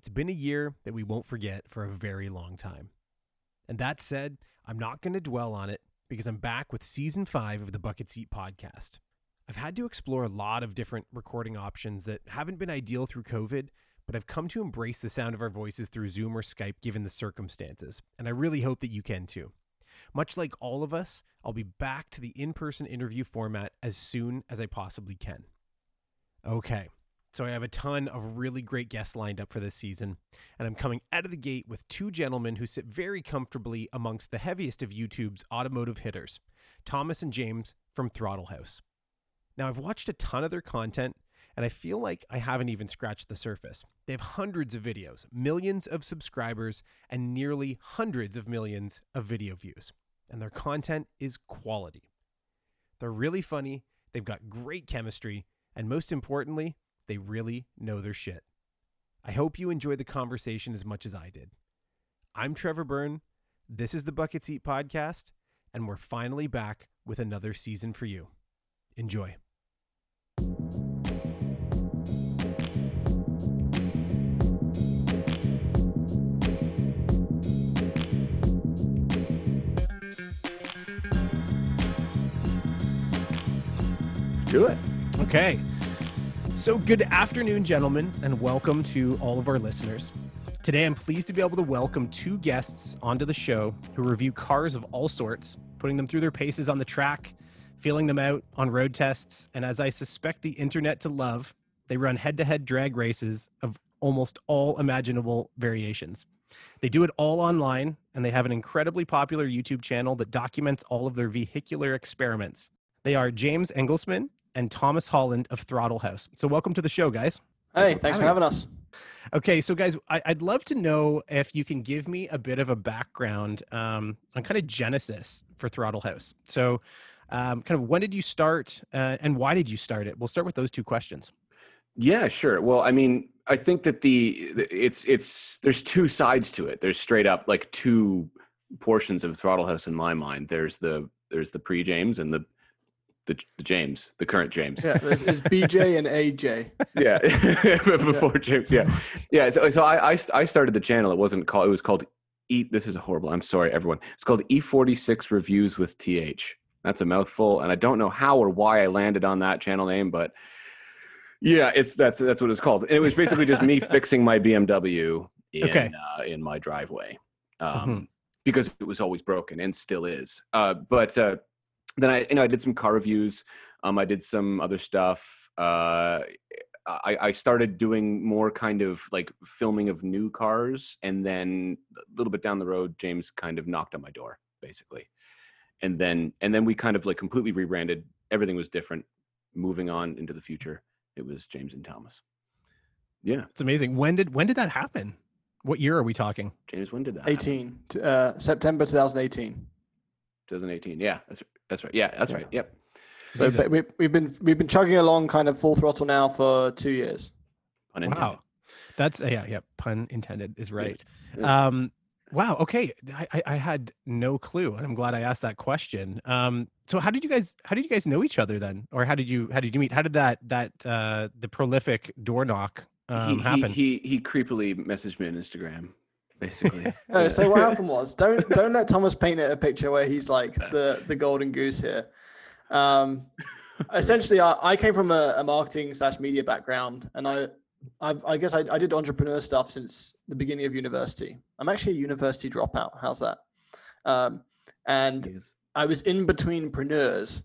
It's been a year that we won't forget for a very long time. And that said, I'm not going to dwell on it because I'm back with season five of the Bucket Seat podcast. I've had to explore a lot of different recording options that haven't been ideal through COVID, but I've come to embrace the sound of our voices through Zoom or Skype given the circumstances, and I really hope that you can too. Much like all of us, I'll be back to the in person interview format as soon as I possibly can. Okay, so I have a ton of really great guests lined up for this season, and I'm coming out of the gate with two gentlemen who sit very comfortably amongst the heaviest of YouTube's automotive hitters, Thomas and James from Throttle House. Now, I've watched a ton of their content, and I feel like I haven't even scratched the surface. They have hundreds of videos, millions of subscribers, and nearly hundreds of millions of video views. And their content is quality. They're really funny, they've got great chemistry, and most importantly, they really know their shit. I hope you enjoyed the conversation as much as I did. I'm Trevor Byrne. This is the Bucket Seat Podcast, and we're finally back with another season for you. Enjoy. Do it. Okay. So, good afternoon, gentlemen, and welcome to all of our listeners. Today, I'm pleased to be able to welcome two guests onto the show who review cars of all sorts, putting them through their paces on the track, feeling them out on road tests, and as I suspect the internet to love, they run head to head drag races of almost all imaginable variations. They do it all online, and they have an incredibly popular YouTube channel that documents all of their vehicular experiments. They are James Engelsman and Thomas Holland of Throttle House. So, welcome to the show, guys. Hey, thanks for having us. Okay, so guys, I, would love to know if you can give me a bit of a background um, on kind of genesis for Throttle House. So, um, kind of when did you start, uh, and why did you start it? We'll start with those two questions. Yeah, sure. Well, I mean, I think that the it's it's there's two sides to it. There's straight up like two portions of Throttle House in my mind. There's the there's the pre James and the the, the James, the current James. Yeah, it's, it's BJ and AJ. yeah, before James. Yeah, yeah. So, so I, I I started the channel. It wasn't called. It was called E. This is horrible. I'm sorry, everyone. It's called E46 Reviews with TH. That's a mouthful, and I don't know how or why I landed on that channel name, but yeah, it's that's that's what it's called. And it was basically just me fixing my BMW in okay. uh, in my driveway um, mm-hmm. because it was always broken and still is. Uh, but uh, then I, you know, I did some car reviews. Um, I did some other stuff. Uh, I, I started doing more kind of like filming of new cars, and then a little bit down the road, James kind of knocked on my door, basically, and then and then we kind of like completely rebranded. Everything was different. Moving on into the future, it was James and Thomas. Yeah, it's amazing. When did when did that happen? What year are we talking? James, when did that? Eighteen, uh, September 2018. 2018. Yeah, that's that's right. Yeah, that's yeah. right. Yep. So we, we've been we've been chugging along kind of full throttle now for two years. Wow, that's yeah yeah pun intended is right. Um, wow. Okay, I, I had no clue, and I'm glad I asked that question. Um, so how did you guys how did you guys know each other then, or how did you how did you meet? How did that that uh, the prolific door knock um, he, happen? He, he he creepily messaged me on Instagram basically. no, so what happened was don't don't let Thomas paint it a picture where he's like the the golden goose here. Um, essentially, I, I came from a, a marketing slash media background, and I I've, i guess I, I, did entrepreneur stuff since the beginning of university. I'm actually a university dropout. How's that? Um, and I was in between preneurs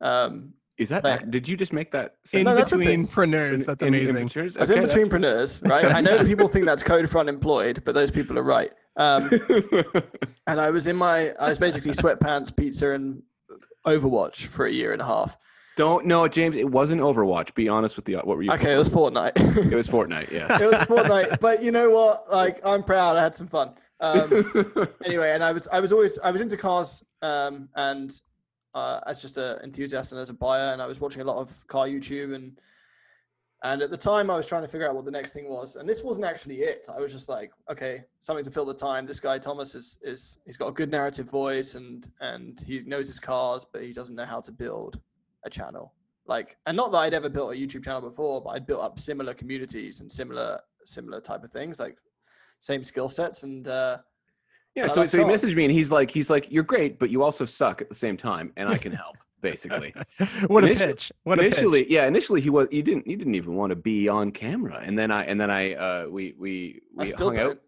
um, is that? Like, did you just make that? In no, between preneurs. That's in, amazing. In, in okay, I was in between preneurs, right? I know people think that's code for unemployed, but those people are right. Um, and I was in my, I was basically sweatpants, pizza, and Overwatch for a year and a half. Don't know, James. It wasn't Overwatch. Be honest with the what were you? Okay, it was Fortnite. it was Fortnite. Yeah, it was Fortnite. But you know what? Like, I'm proud. I had some fun. Um, anyway, and I was I was always I was into cars, um, and uh, as just an enthusiast and as a buyer, and I was watching a lot of car YouTube and and at the time I was trying to figure out what the next thing was, and this wasn't actually it. I was just like, okay, something to fill the time. This guy Thomas is is he's got a good narrative voice and and he knows his cars, but he doesn't know how to build a channel. Like, and not that I'd ever built a YouTube channel before, but I'd built up similar communities and similar similar type of things, like same skill sets, and uh, Yeah, so so he Cars. messaged me and he's like he's like you're great, but you also suck at the same time, and I can help basically. what a Initially- pitch! What a initially, pitch! yeah, initially he was he didn't he didn't even want to be on camera, and then I and then I uh we we I we still hung out. don't.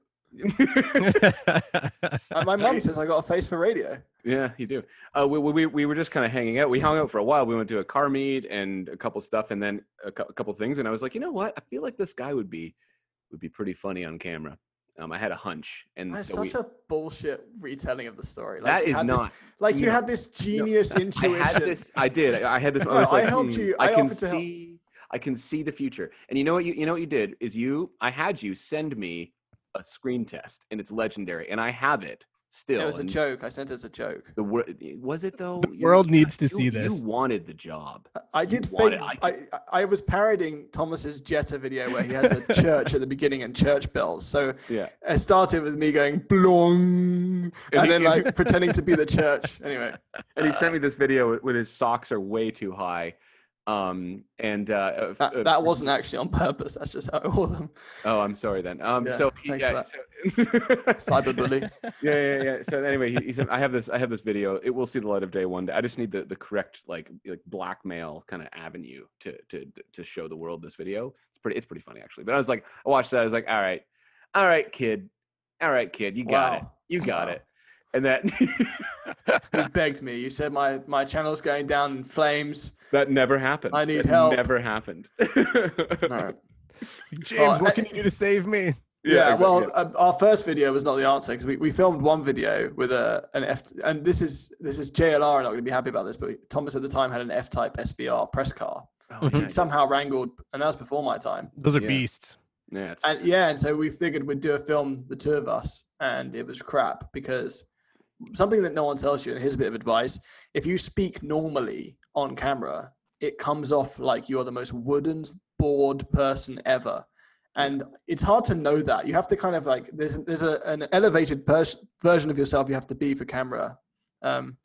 Uh, my mom says I got a face for radio. Yeah, you do. Uh, we, we we were just kind of hanging out. We hung out for a while. We went to a car meet and a couple stuff, and then a, cou- a couple things. And I was like, you know what? I feel like this guy would be would be pretty funny on camera. Um, I had a hunch, and That's so we, such a bullshit retelling of the story. that you is had this- not. like you had this genius I intuition. had this. I did. I had this. No, I, was I like, helped "Hmm, you- I, I can to help." see. I can see the future. And you know what? You you know what you did is you. I had you send me a screen test, and it's legendary, and I have it still. It was a joke. I sent it as a joke. The wor- was it though? The You- world needs to you- see this. You wanted the job. I did want fake. I, I I, was parodying Thomas's Jetta video where he has a church at the beginning and church bells. So Yeah. it started with me going blong, and he- then like pretending to be the church. Anyway, And he sent uh, me this video with- with his socks are way too high. Um and uh, that, uh, that wasn't actually on purpose. That's just how I wore them. oh I'm sorry then. Um Yeah, so he, yeah, so- Cyberbully. yeah, yeah, yeah. So anyway, he, he said, "I have this. I have this video. It will see the light of day one day. I just need the, the correct like like blackmail kind of avenue to to to show the world this video. It's pretty. It's pretty funny actually. But I was like, I watched that. I was like, all right, all right, kid, all right, kid, you got it. You got it. And that You begged me. You said my my channel's going down in flames. that never happened. I need That help. Never happened. All right. James, Well, what I- can you do to save me? Yeah, exactly, well, yeah. uh, our first video was not the answer because we, we filmed one video with a an F, and this is this is JLR are not going to be happy about this, but Thomas at the time had an F-type SVR press car. Oh, He somehow wrangled, and that was before my time. Those are Yeah. beasts. yeah, And yeah, and so we figured we'd do a film, the two of us, and it was crap because something that no one tells you, and here's a bit of advice: if you speak normally on camera, it comes off like you're the most wooden, bored person ever. And it's hard to know that. You have to kind of like there's there's a, an elevated pers- version of yourself you have to be for camera. Um,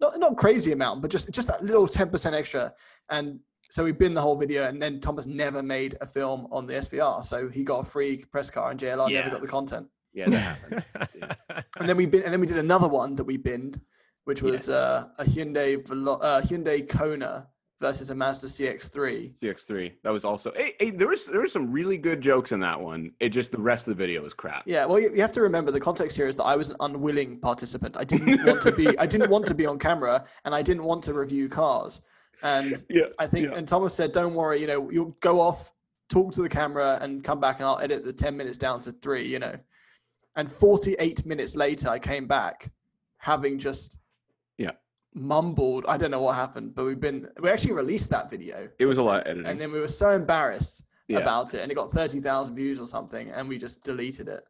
not not crazy amount, but just just that little ten percent extra. And so we binned the whole video, and then Thomas never made a film on the SVR, so he got a free press car, and JLR Yeah. never got the content. Yeah, that happened. Yeah. And then we bin- and then we did another one that we binned, which was uh, a Hyundai Velo- uh, Hyundai Kona versus a Mazda CX-3. CX3. That was also. Hey, hey, there was there were some really good jokes in that one. It just the rest of the video was crap. Yeah, well, you, you have to remember the context here is that I was an unwilling participant. I didn't want to be. I didn't want to be on camera, and I didn't want to review cars. And Yeah. I think, yeah. and Thomas said, "Don't worry, you know, you'll go off, talk to the camera, and come back, and I'll edit the ten minutes down to three, you know." And forty-eight minutes later, I came back, having just Yeah. mumbled. I don't know what happened, but we've been. We actually released that video, It was a lot of editing. and then we were so embarrassed Yeah. about it, and it got thirty thousand views or something, and we just deleted it.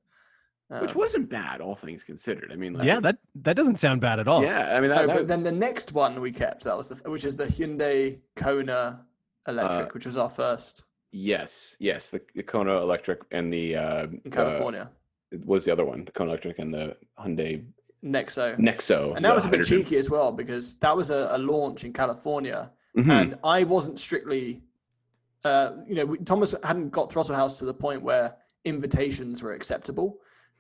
which Um, wasn't bad, all things considered. I mean, like, yeah, that that doesn't sound bad at all. yeah. I mean, No, that, but then the next one we kept that was the which is the Hyundai Kona electric, Uh, which was our first yes, yes, the, the Kona Electric and the uh, in California. Uh, what was the other one? The Kona Electric and the Hyundai Nexo. Nexo. and that was a bit hydrogen. cheeky as well because that was a, a launch in California, Mhm. and I wasn't strictly, uh, you know, we, Thomas hadn't got Throttle House to the point where invitations were acceptable.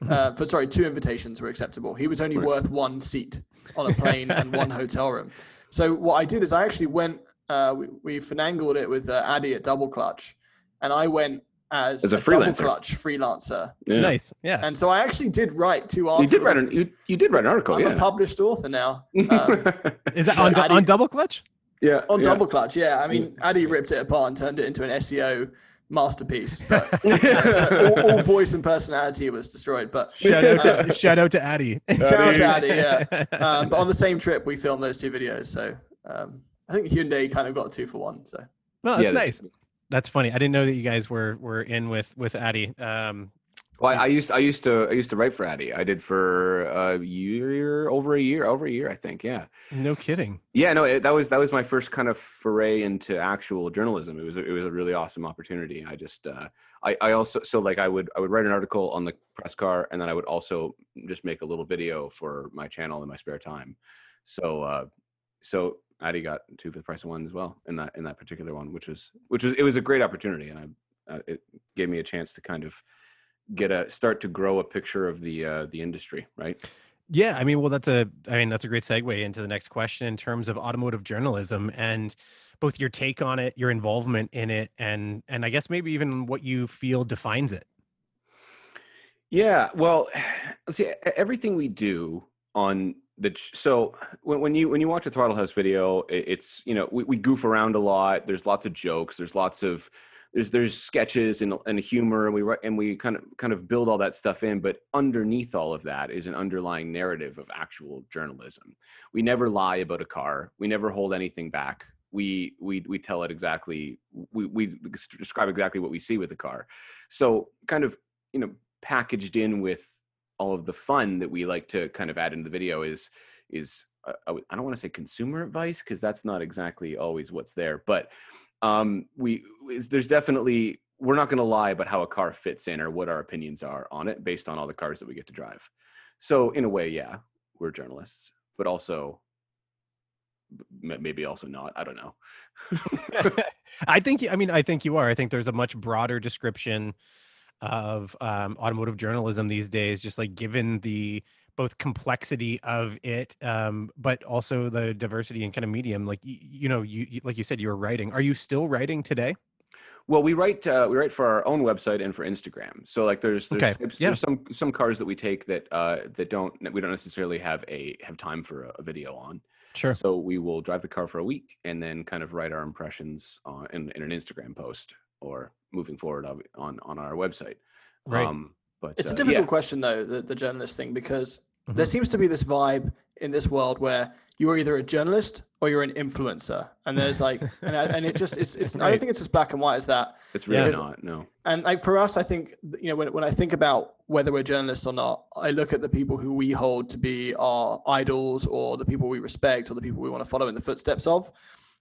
Uh, for sorry, two invitations were acceptable. He was only Right. worth one seat on a plane and one hotel room. So what I did is I actually went. Uh, we, we finangled it with uh, Adi at Double Clutch, and I went as, As a Double freelancer. Clutch freelancer. Yeah. Nice. Yeah. And so I actually did write two You articles. did write an you, you did write an article, I'm yeah. a published author now. Um, Is that on, Adi- on double clutch? yeah. on yeah. Double Clutch, yeah. I mean, Adi ripped it apart and turned it into an SEO masterpiece. But so all, all voice and personality was destroyed. But Shout out Uh, to shout out to Adi. shout out to Adi. Adi, yeah. Um, but on the same trip, we filmed those two videos. So um, I think Hyundai kind of got two for one. So no, that's Yeah, nice. That's funny. I didn't know that you guys were were in with with Adi. Um, Well, I, I used I used to I used to write for Adi. I did for a year, over a year, over a year, I think. Yeah, no kidding. yeah. No, it, that was that was my first kind of foray into actual journalism. It was a- it was a really awesome opportunity. I just uh, I I also so like I would I would write an article on the press car, and then I would also just make a little video for my channel in my spare time. So uh, so Adi got two for the price of one as well in that in that particular one, which was which was it was a great opportunity, and I uh, it gave me a chance to kind of get a start to grow a picture of the uh, the industry, right? Yeah, I mean, well, that's a, I mean, that's a great segue into the next question in terms of automotive journalism and both your take on it, your involvement in it, and and I guess maybe even what you feel defines it. Yeah, well, see, everything we do on the so when, when you when you watch a Throttle House video, it's you know we, we goof around a lot. There's lots of jokes. There's lots of there's there's sketches and, and humor and we and we kind of kind of build all that stuff in but underneath all of that is an underlying narrative of actual journalism we never lie about a car we never hold anything back we we we tell it exactly we we describe exactly what we see with the car so kind of you know packaged in with all of the fun that we like to kind of add into the video is is uh, I don't want to say consumer advice because that's not exactly always what's there but um, we there's definitely we're not going to lie about how a car fits in or what our opinions are on it based on all the cars that we get to drive. So in a way, yeah, we're journalists, but also maybe also not. I don't know. I think I mean I think you are. I think there's a much broader description of um, automotive journalism these days, just like given the both complexity of it um but also the diversity and kind of medium like you, you know you, you, like you said you were writing. Are you still writing today? Well we write uh, we write for our own website and for instagram. So like there's there's, okay. types, yeah. there's some some cars that we take that uh that don't we don't necessarily have a have time for a, a video on. Sure. So we will drive the car for a week and then kind of write our impressions on in, in an instagram post or moving forward on on our website right um, but it's a difficult uh, yeah. question though the, the journalist thing because Mm-hmm. There seems to be this vibe in this world where you are either a journalist or you're an influencer, and there's like, and, and it just it's it's. Right. I don't think it's as black and white as that. It's really not. No. And like for us, I think you know when when I think about whether we're journalists or not, I look at the people who we hold to be our idols or the people we respect or the people we want to follow in the footsteps of.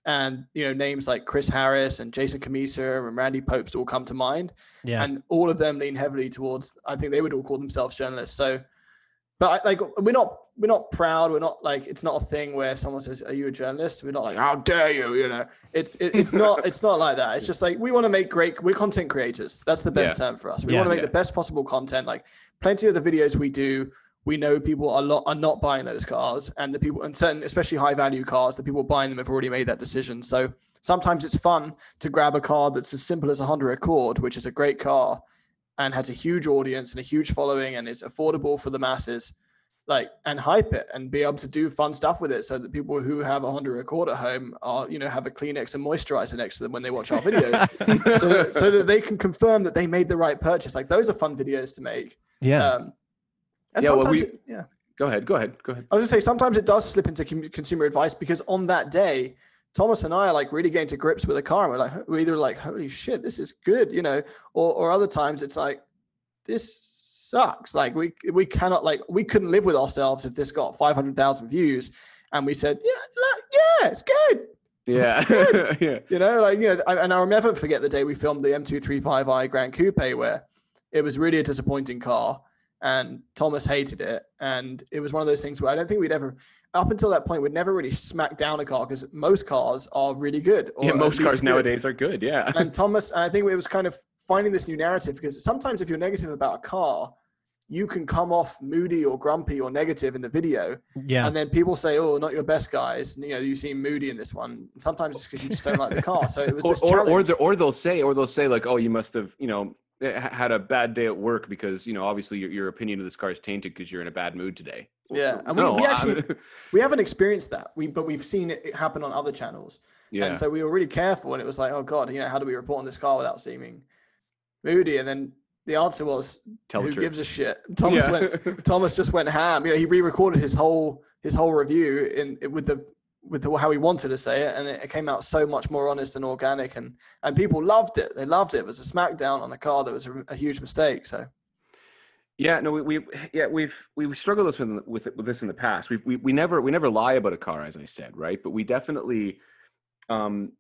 And you know names like Chris Harris and Jason Cammisa and Randy Pobst all come to mind. Yeah. And all of them lean heavily towards. I think they would all call themselves journalists. So but like we're not we're not proud. We're not like it's not a thing where someone says, "Are you a journalist?" We're not like, "How dare you?" You know, it's it, it's not it's not like that. It's just like we want to make great. We're content creators. That's the best yeah. term for us. We yeah, want to make yeah. the best possible content. Like plenty of the videos we do, we know people are lot are not buying those cars, and the people and certain especially high value cars, the people buying them have already made that decision. So sometimes it's fun to grab a car that's as simple as a Honda Accord, which is a great car, and has a huge audience and a huge following and is affordable for the masses like and hype it and be able to do fun stuff with it so that people who have a Honda Accord at home are you know have a Kleenex and moisturizer next to them when they watch our videos. So, that, so that they can confirm that they made the right purchase. Like those are fun videos to make. Yeah. Um, and yeah, well, we, it, yeah. Go ahead go ahead go ahead. I was gonna say sometimes it does slip into consumer advice because on that day Thomas and I are like really getting to grips with a car and we're like we're either like holy shit this is good you know or or other times it's like this sucks. Like we we cannot like we couldn't live with ourselves if this got 500,000 views and we said yeah like, yeah it's good. Yeah. yeah. You know, like, you know, and I'll never forget the day we filmed the M235i Gran Coupe where it was really a disappointing car and Thomas hated it. And it was one of those things where I don't think we'd ever, up until that point, we'd never really smack down a car because most cars are really good. yeah, most cars good. nowadays are good. Yeah. And Thomas, and I think it was kind of finding this new narrative because sometimes if you're negative about a car, you can come off moody or grumpy or negative in the video. Yeah. And then people say, "Oh, not your best guys." And, you know, you seem moody in this one. Sometimes it's because you just don't like the car. So it was this or or, or, or they'll say or they'll say like, "Oh, you must have you know Eh, had a bad day at work because you know obviously your, your opinion of this car is tainted because you're in a bad mood today." Yeah, and we, no, we actually we haven't experienced that. We but we've seen it happen on other channels. Yeah. And so we were really careful, and it was like, "Oh God, you know, how do we report on this car without seeming moody?" And then the answer was Tell who gives a shit. Thomas yeah. went. Thomas just went ham. You know, he re-recorded his whole his whole review in with the with how he wanted to say it, and it came out so much more honest and organic, and and people loved it. They loved it. It was a smackdown on a car that was a, a huge mistake. So. Yeah, no, we, we yeah we've we've struggled this with with with this in the past. We've, we we never we never lie about a car, as I said, right? But we definitely um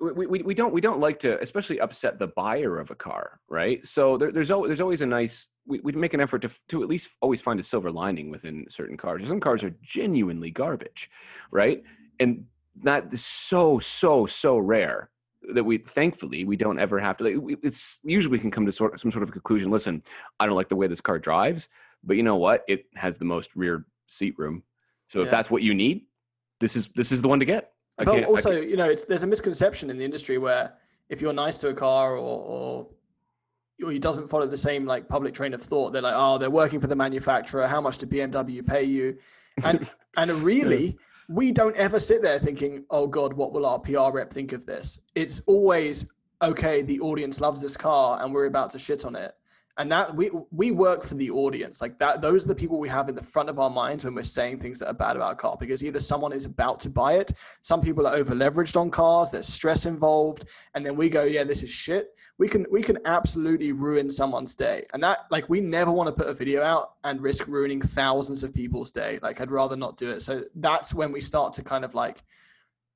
we, we, we don't we don't like to especially upset the buyer of a car right so there, there's always there's always a nice we, we make an effort to to at least always find a silver lining within certain cars some cars are genuinely garbage right and that is so so so rare that we thankfully we don't ever have to. Like, we- it's usually we can come to sort some sort of conclusion. Listen, I don't like the way this car drives, but you know what? It has the most rear seat room. So if Yeah. that's what you need, this is this is the one to get. I but also, you know, it's there's a misconception in the industry where if you're nice to a car or or or he doesn't follow the same like public train of thought, they're like, oh, they're working for the manufacturer. How much did BMW pay you? And and really, we don't ever sit there thinking, oh God, what will our PR rep think of this? It's always okay. The audience loves this car, and we're about to shit on it. And that we we work for the audience like that. Those are the people we have in the front of our minds when we're saying things that are bad about a car because either someone is about to buy it, some people are over leveraged on cars, there's stress involved, and then we go, yeah, this is shit. We can we can absolutely ruin someone's day, and that like we never want to put a video out and risk ruining thousands of people's day. Like I'd rather not do it. So that's when we start to kind of like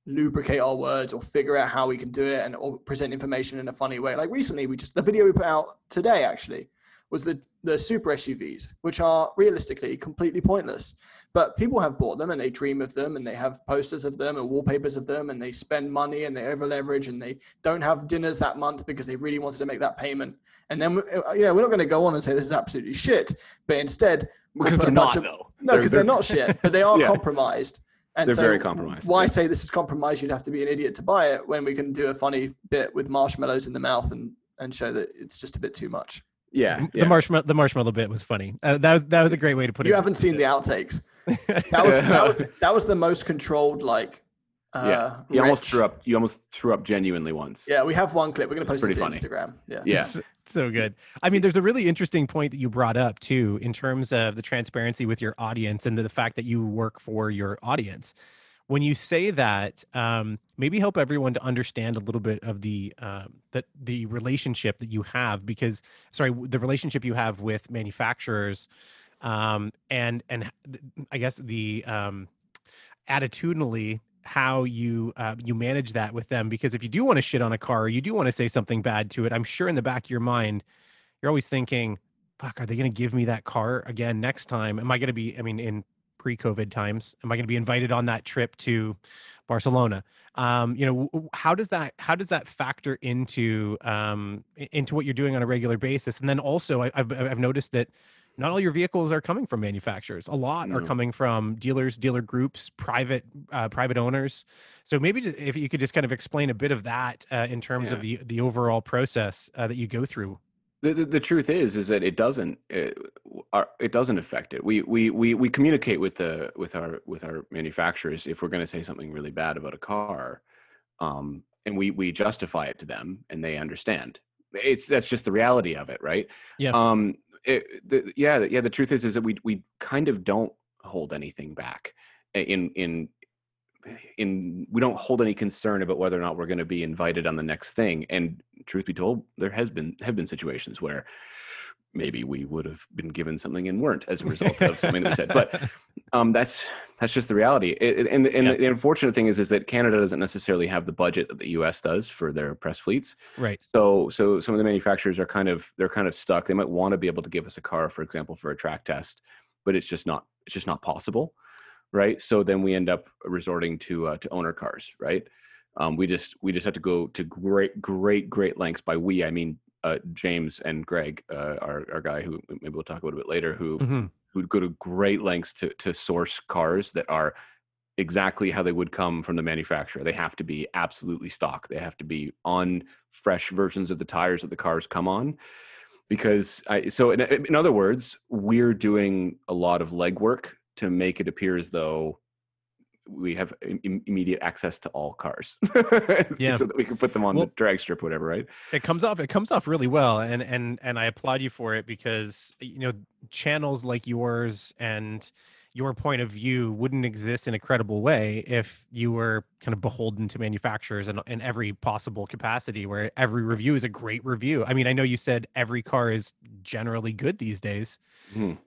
lubricate our words or figure out how we can do it and or present information in a funny way. Like recently, we just the video we put out today actually was the the super SUVs, which are realistically completely pointless. But people have bought them and they dream of them and they have posters of them and wallpapers of them and they spend money and they over leverage and they don't have dinners that month because they really wanted to make that payment. And then uh, you know we're not going to go on and say this is absolutely shit, but instead because they're not of- though. no, because they're, not shit, but they are Yeah. compromised. And They're so very compromised, Why yeah. say this is compromised? You'd have to be an idiot to buy it when we can do a funny bit with marshmallows in the mouth and and show that it's just a bit too much. Yeah, The yeah. marshmallow the marshmallow bit was funny. Uh, that was that was a great way to put it. You haven't seen the outtakes. That was that was that was the most controlled like. Uh, yeah, you almost threw up. You almost threw up genuinely once. Yeah, we have one clip. We're gonna It's post it to funny. Instagram. Yeah. Yeah. It's so good. I mean, there's a really interesting point that you brought up too, in terms of the transparency with your audience and the fact that you work for your audience. When you say that, um, maybe help everyone to understand a little bit of the um, that the relationship that you have, because sorry, the relationship you have with manufacturers, um, and and I guess the um, attitudinally how you uh, you manage that with them because if you do want to shit on a car or you do want to say something bad to it i'm sure in the back of your mind you're always thinking fuck are they going to give me that car again next time? Am i going to be i mean in pre-covid times am i going to be invited on that trip to barcelona um you know how does that how does that factor into um into what you're doing on a regular basis and then also I, i've i've noticed that not all your vehicles are coming from manufacturers. A lot are coming from dealers, dealer groups, private uh, private owners. So maybe if you could just kind of explain a bit of that uh, in terms of the the overall process uh, that you go through. The, the, the truth is is that it doesn't it, it doesn't affect it. We, we we we communicate with the with our with our manufacturers if we're going to say something really bad about a car, um, and we we justify it to them and they understand. It's that's just the reality of it, right? Yeah. Um. It, the, yeah. the- Yeah. The truth is is that we we kind of don't hold anything back in in in we don't hold any concern about whether or not we're going to be invited on the next thing. And truth be told there has been have been situations where maybe we would have been given something and weren't as a result of something that we said. But um that's that's just the reality. It- it- and and Yeah. the unfortunate thing is is that canada doesn't necessarily have the budget that the us does for their press fleets. Right. so so some of the manufacturers are kind of they're kind of stuck. They might want to be able to give us a car for example for a track test but it's just not it's just not possible right so then we end up resorting to uh, to owner cars right um, we just we just have to go to great great great lengths by we i mean uh, james and greg uh, our, our guy who maybe we'll talk about a bit later who Mhm. who go to great lengths to to source cars that are exactly how they would come from the manufacturer. They have to be absolutely stock. They have to be on fresh versions of the tires that the cars come on. Because I so in, in other words, we're doing a lot of legwork to make it appear as though we have im- im- immediate access to all cars, Yeah. so that we can put them on Well- the drag strip, whatever, right? it comes off it comes off really well and and and i applaud you for it because you know channels like yours and your point of view wouldn't exist in a credible way if you were kind of beholden to manufacturers in, in every possible capacity where every review is a great review i mean i know you said every car is generally good these days Mhm.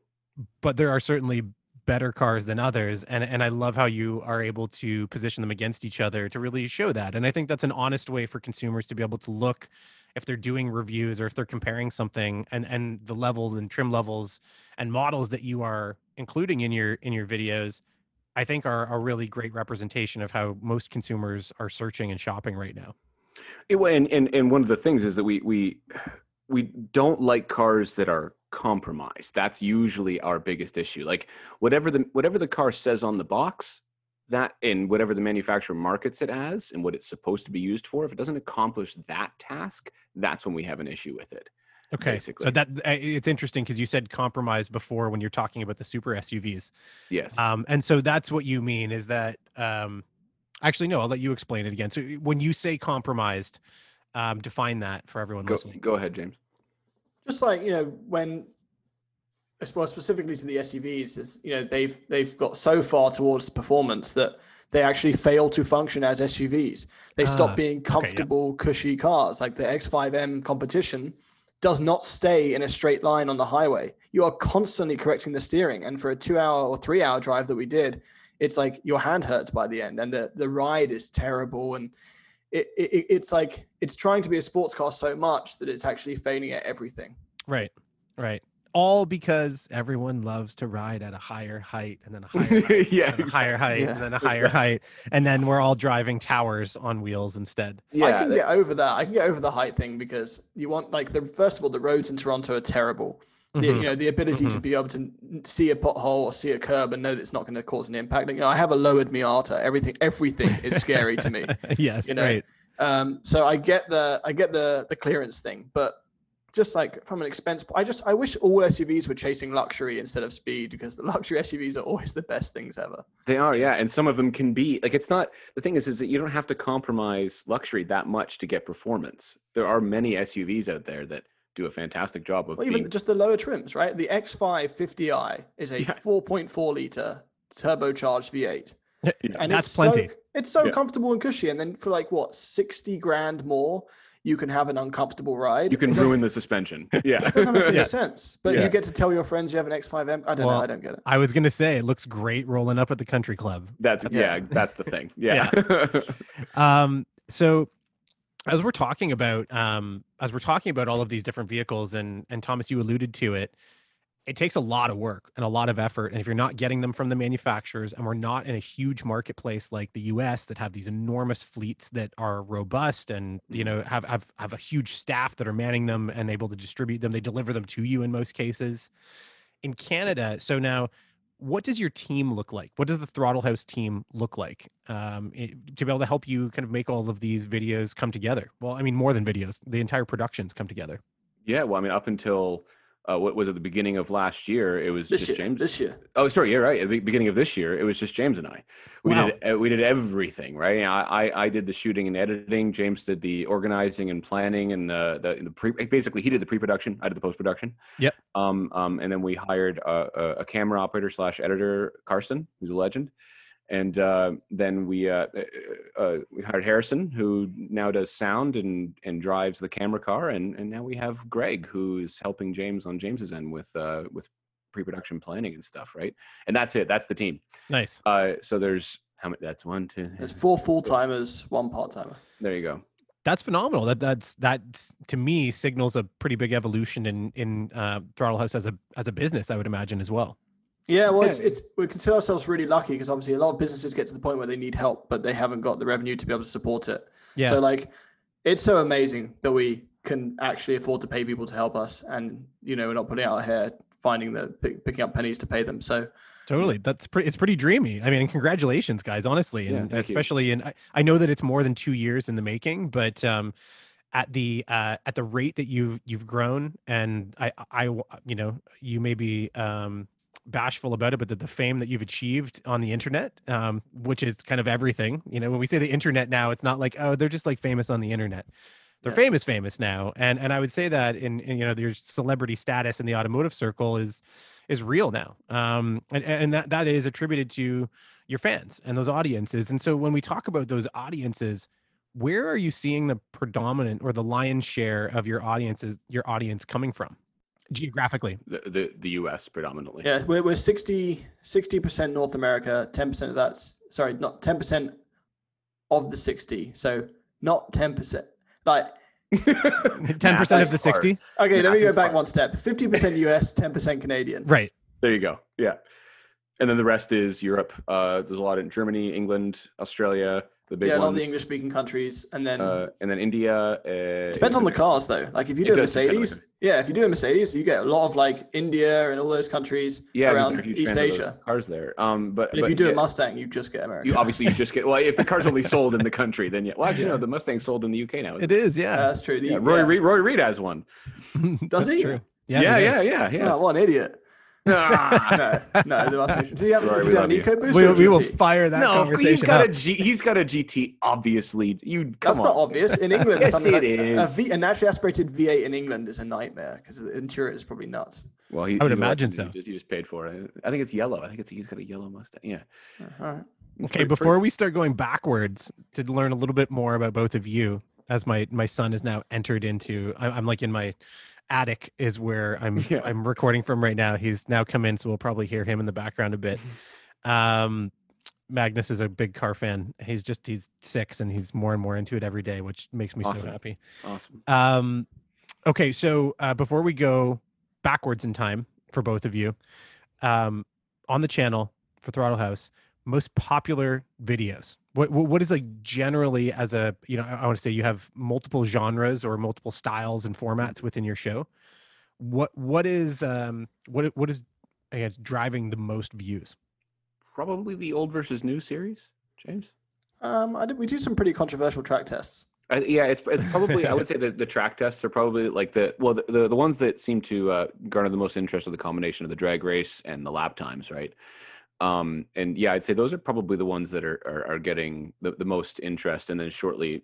but there are certainly better cars than others and and I love how you are able to position them against each other to really show that and I think that's an honest way for consumers to be able to look if they're doing reviews or if they're comparing something and and the levels and trim levels and models that you are including in your in your videos I think are a really great representation of how most consumers are searching and shopping right now. It, and, and and one of the things is that we we we don't like cars that are compromised. That's usually our biggest issue. Like whatever the whatever the car says on the box, that and whatever the manufacturer markets it as and what it's supposed to be used for, if it doesn't accomplish that task, that's when we have an issue with it. Okay, basically. so that uh, it's interesting because you said compromise before when you're talking about the super SUVs, Yes. um, and so that's what you mean is that. Um, actually, no, I'll let you explain it again. So when you say compromised, um, define that for everyone go, listening. go ahead, James. Just like you know when well specifically to the SUVs is you know they've they've got so far towards performance that they actually fail to function as SUVs. They Ah, stop being yeah. comfortable, cushy cars. Like the X5M competition does not stay in a straight line on the highway. You are constantly correcting the steering, and for a two-hour or three-hour drive that we did, it's like your hand hurts by the end, and the the ride is terrible, and it, it it's like it's trying to be a sports car so much that it's actually failing at everything. Right, right. All because everyone loves to ride at a higher height and then a higher height, yeah. and a higher height Yeah, and then a higher exactly. height, and then we're all driving towers on wheels instead. Yeah. I can that- get over that. I can get over the height thing because you want like the first of all the roads in Toronto are terrible. The, Mhm. you know the ability to be able to see a pothole or see a curb and know that it's not going to cause an impact. Like, you know, I have a lowered Miata. Everything everything is scary to me. yes, you know, right. Um, so I get the I get the the clearance thing, but just like from an expense, I just I wish all SUVs were chasing luxury instead of speed because the luxury SUVs are always the best things ever. They are, yeah, and some of them can be like it's not. The thing is, is that you don't have to compromise luxury that much to get performance. There are many SUVs out there that do a fantastic job of Well, being. even just the lower trims, right? The X5 50i is a Yeah. 4.4 liter turbocharged V8. And That's it's plenty. So, it's so Yeah. comfortable and cushy. And then for like what, 60 grand more, you can have an uncomfortable ride. you can It ruin the suspension. Yeah, It doesn't make any Yeah. sense. But Yeah. you get to tell your friends you have an X5M. I don't Well, know. I don't get it. I was gonna say it looks great rolling up at the country club. that's yeah, Yeah. that's the thing. Yeah, Um, so as we're talking about um, as we're talking about all of these different vehicles, and and Thomas, you alluded to it. It takes a lot of work and a lot of effort, and if you're not getting them from the manufacturers, and we're not in a huge marketplace like the U.S. that have these enormous fleets that are robust and you mm-hmm. know have have have a huge staff that are manning them and able to distribute them, they deliver them to you in most cases. In Canada, so now what does your team look like? What does the Throttle House team look like um, it- to be able to help you kind of make all of these videos come together? Well, I mean, more than videos, the entire productions come together. yeah. Well, I mean, up until uh, what was it? The beginning of last year, it was This just year. James. This year. Oh, sorry. You're right. At the beginning of this year, it was just James and I. We Wow. did we did everything right. I, I I did the shooting and editing. James did the organizing and planning and the the, the pre. Basically, he did the pre-production. I did the post-production. Yep. Um um and then we hired a, a, a camera operator slash editor, Carson, who's a legend. And uh, then we uh, uh, uh, we hired Harrison, who now does sound and and drives the camera car, and and now we have Greg, who is helping James on James's end with uh, with pre-production planning and stuff, right? And that's it. That's the team. Nice. Uh, so there's how many? That's one, two. There's four full timers, one part timer. There you go. That's phenomenal. That that's that to me signals a pretty big evolution in in uh, Throttle House as a as a business. I would imagine as well. Yeah, well, it's, it's we consider ourselves really lucky because obviously a lot of businesses get to the point where they need help, but they haven't got the revenue to be able to support it. Yeah. So like, it's so amazing that we can actually afford to pay people to help us, and you know we're not putting out our hair finding the pick, picking up pennies to pay them. So Totally. That's pretty it's pretty dreamy. I mean, and congratulations guys, honestly. Yeah, And you. especially in I, I know that it's more than 2 years in the making, but um at the uh at the rate that you've you've grown and I I you know, you may be um bashful about it but the, the fame that you've achieved on the internet um which is kind of everything you know when we say the internet now it's not like oh they're just like famous on the internet they're Yeah. famous famous now and and i would say that in, in you know their celebrity status in the automotive circle is is real now um and and that that is attributed to your fans and those audiences and so when we talk about those audiences where are you seeing the predominant or the lion's share of your audiences your audience coming from geographically The the, the U.S. predominantly. yeah, we're we're 60 percent North America, ten percent of that's sorry, not ten percent of the sixty. So not ten percent. Like 10% of the 60 okay, let me go back hard. one step. Fifty percent US, ten percent Canadian. right There you go. Yeah. And then the rest is Europe. Uh, there's a lot in Germany, England, Australia, the big yeah, a lot of the English speaking countries, and then uh, and then India. Uh, depends on the Indonesia. cars though. Like if you do a does depend on the Mercedes, yeah, if you do a Mercedes, you get a lot of like India and all those countries Yeah, 'cause around there are huge East fans of those Asia. cars there. Um, but But if but you do yeah, a Mustang, you just get America. you obviously you just get well if the car's only sold in the country, then yeah. Well, actually, no, the Mustang's sold in the UK now. It is, yeah. that's true. The- Yeah, Roy, yeah. Reid, Rory Reid has one. Does That's he? True. Yeah, Yeah, yeah, yeah, does. yeah. Oh, what an idiot! Ah. No, no, the Mustang. Does he have, Rory, does we he have an love you. We, we will fire that no, of course, conversation he's got up. a G. He's got a GT. Obviously, you come That's on. not obvious. In England, Yes, something it like a, is. V, a naturally aspirated V8 in England is a nightmare because the insurance is probably nuts. Well, he, I would he's imagine elected, so. He just, he just paid for it. I think it's yellow. I think it's he's got a yellow Mustang. Yeah. All right. Okay, before we start going backwards to learn a little bit more about both of you, as my my son is now entered into, I- I'm like in my attic is where I'm Yeah. I'm recording from right now. He's now come in, so we'll probably hear him in the background a bit. Um, Magnus is a big car fan. He's just he's six and he's more and more into it every day, which makes me so happy. awesome. Um, okay, so uh, before we go backwards in time for both of you, um, on the channel for Throttle House, most popular videos. What what, what is like generally as a you know I, I want to say you have multiple genres or multiple styles and formats within your show. What what is um what what is I guess driving the most views? Probably the old versus new series, James. Um, I did, we do some pretty controversial track tests. I, yeah, it's it's probably I would say that the track tests are probably like the well the the, the ones that seem to uh, garner the most interest are the combination of the drag race and the lap times, right? Um, and yeah, I'd say those are probably the ones that are are, are getting the, the most interest, and then shortly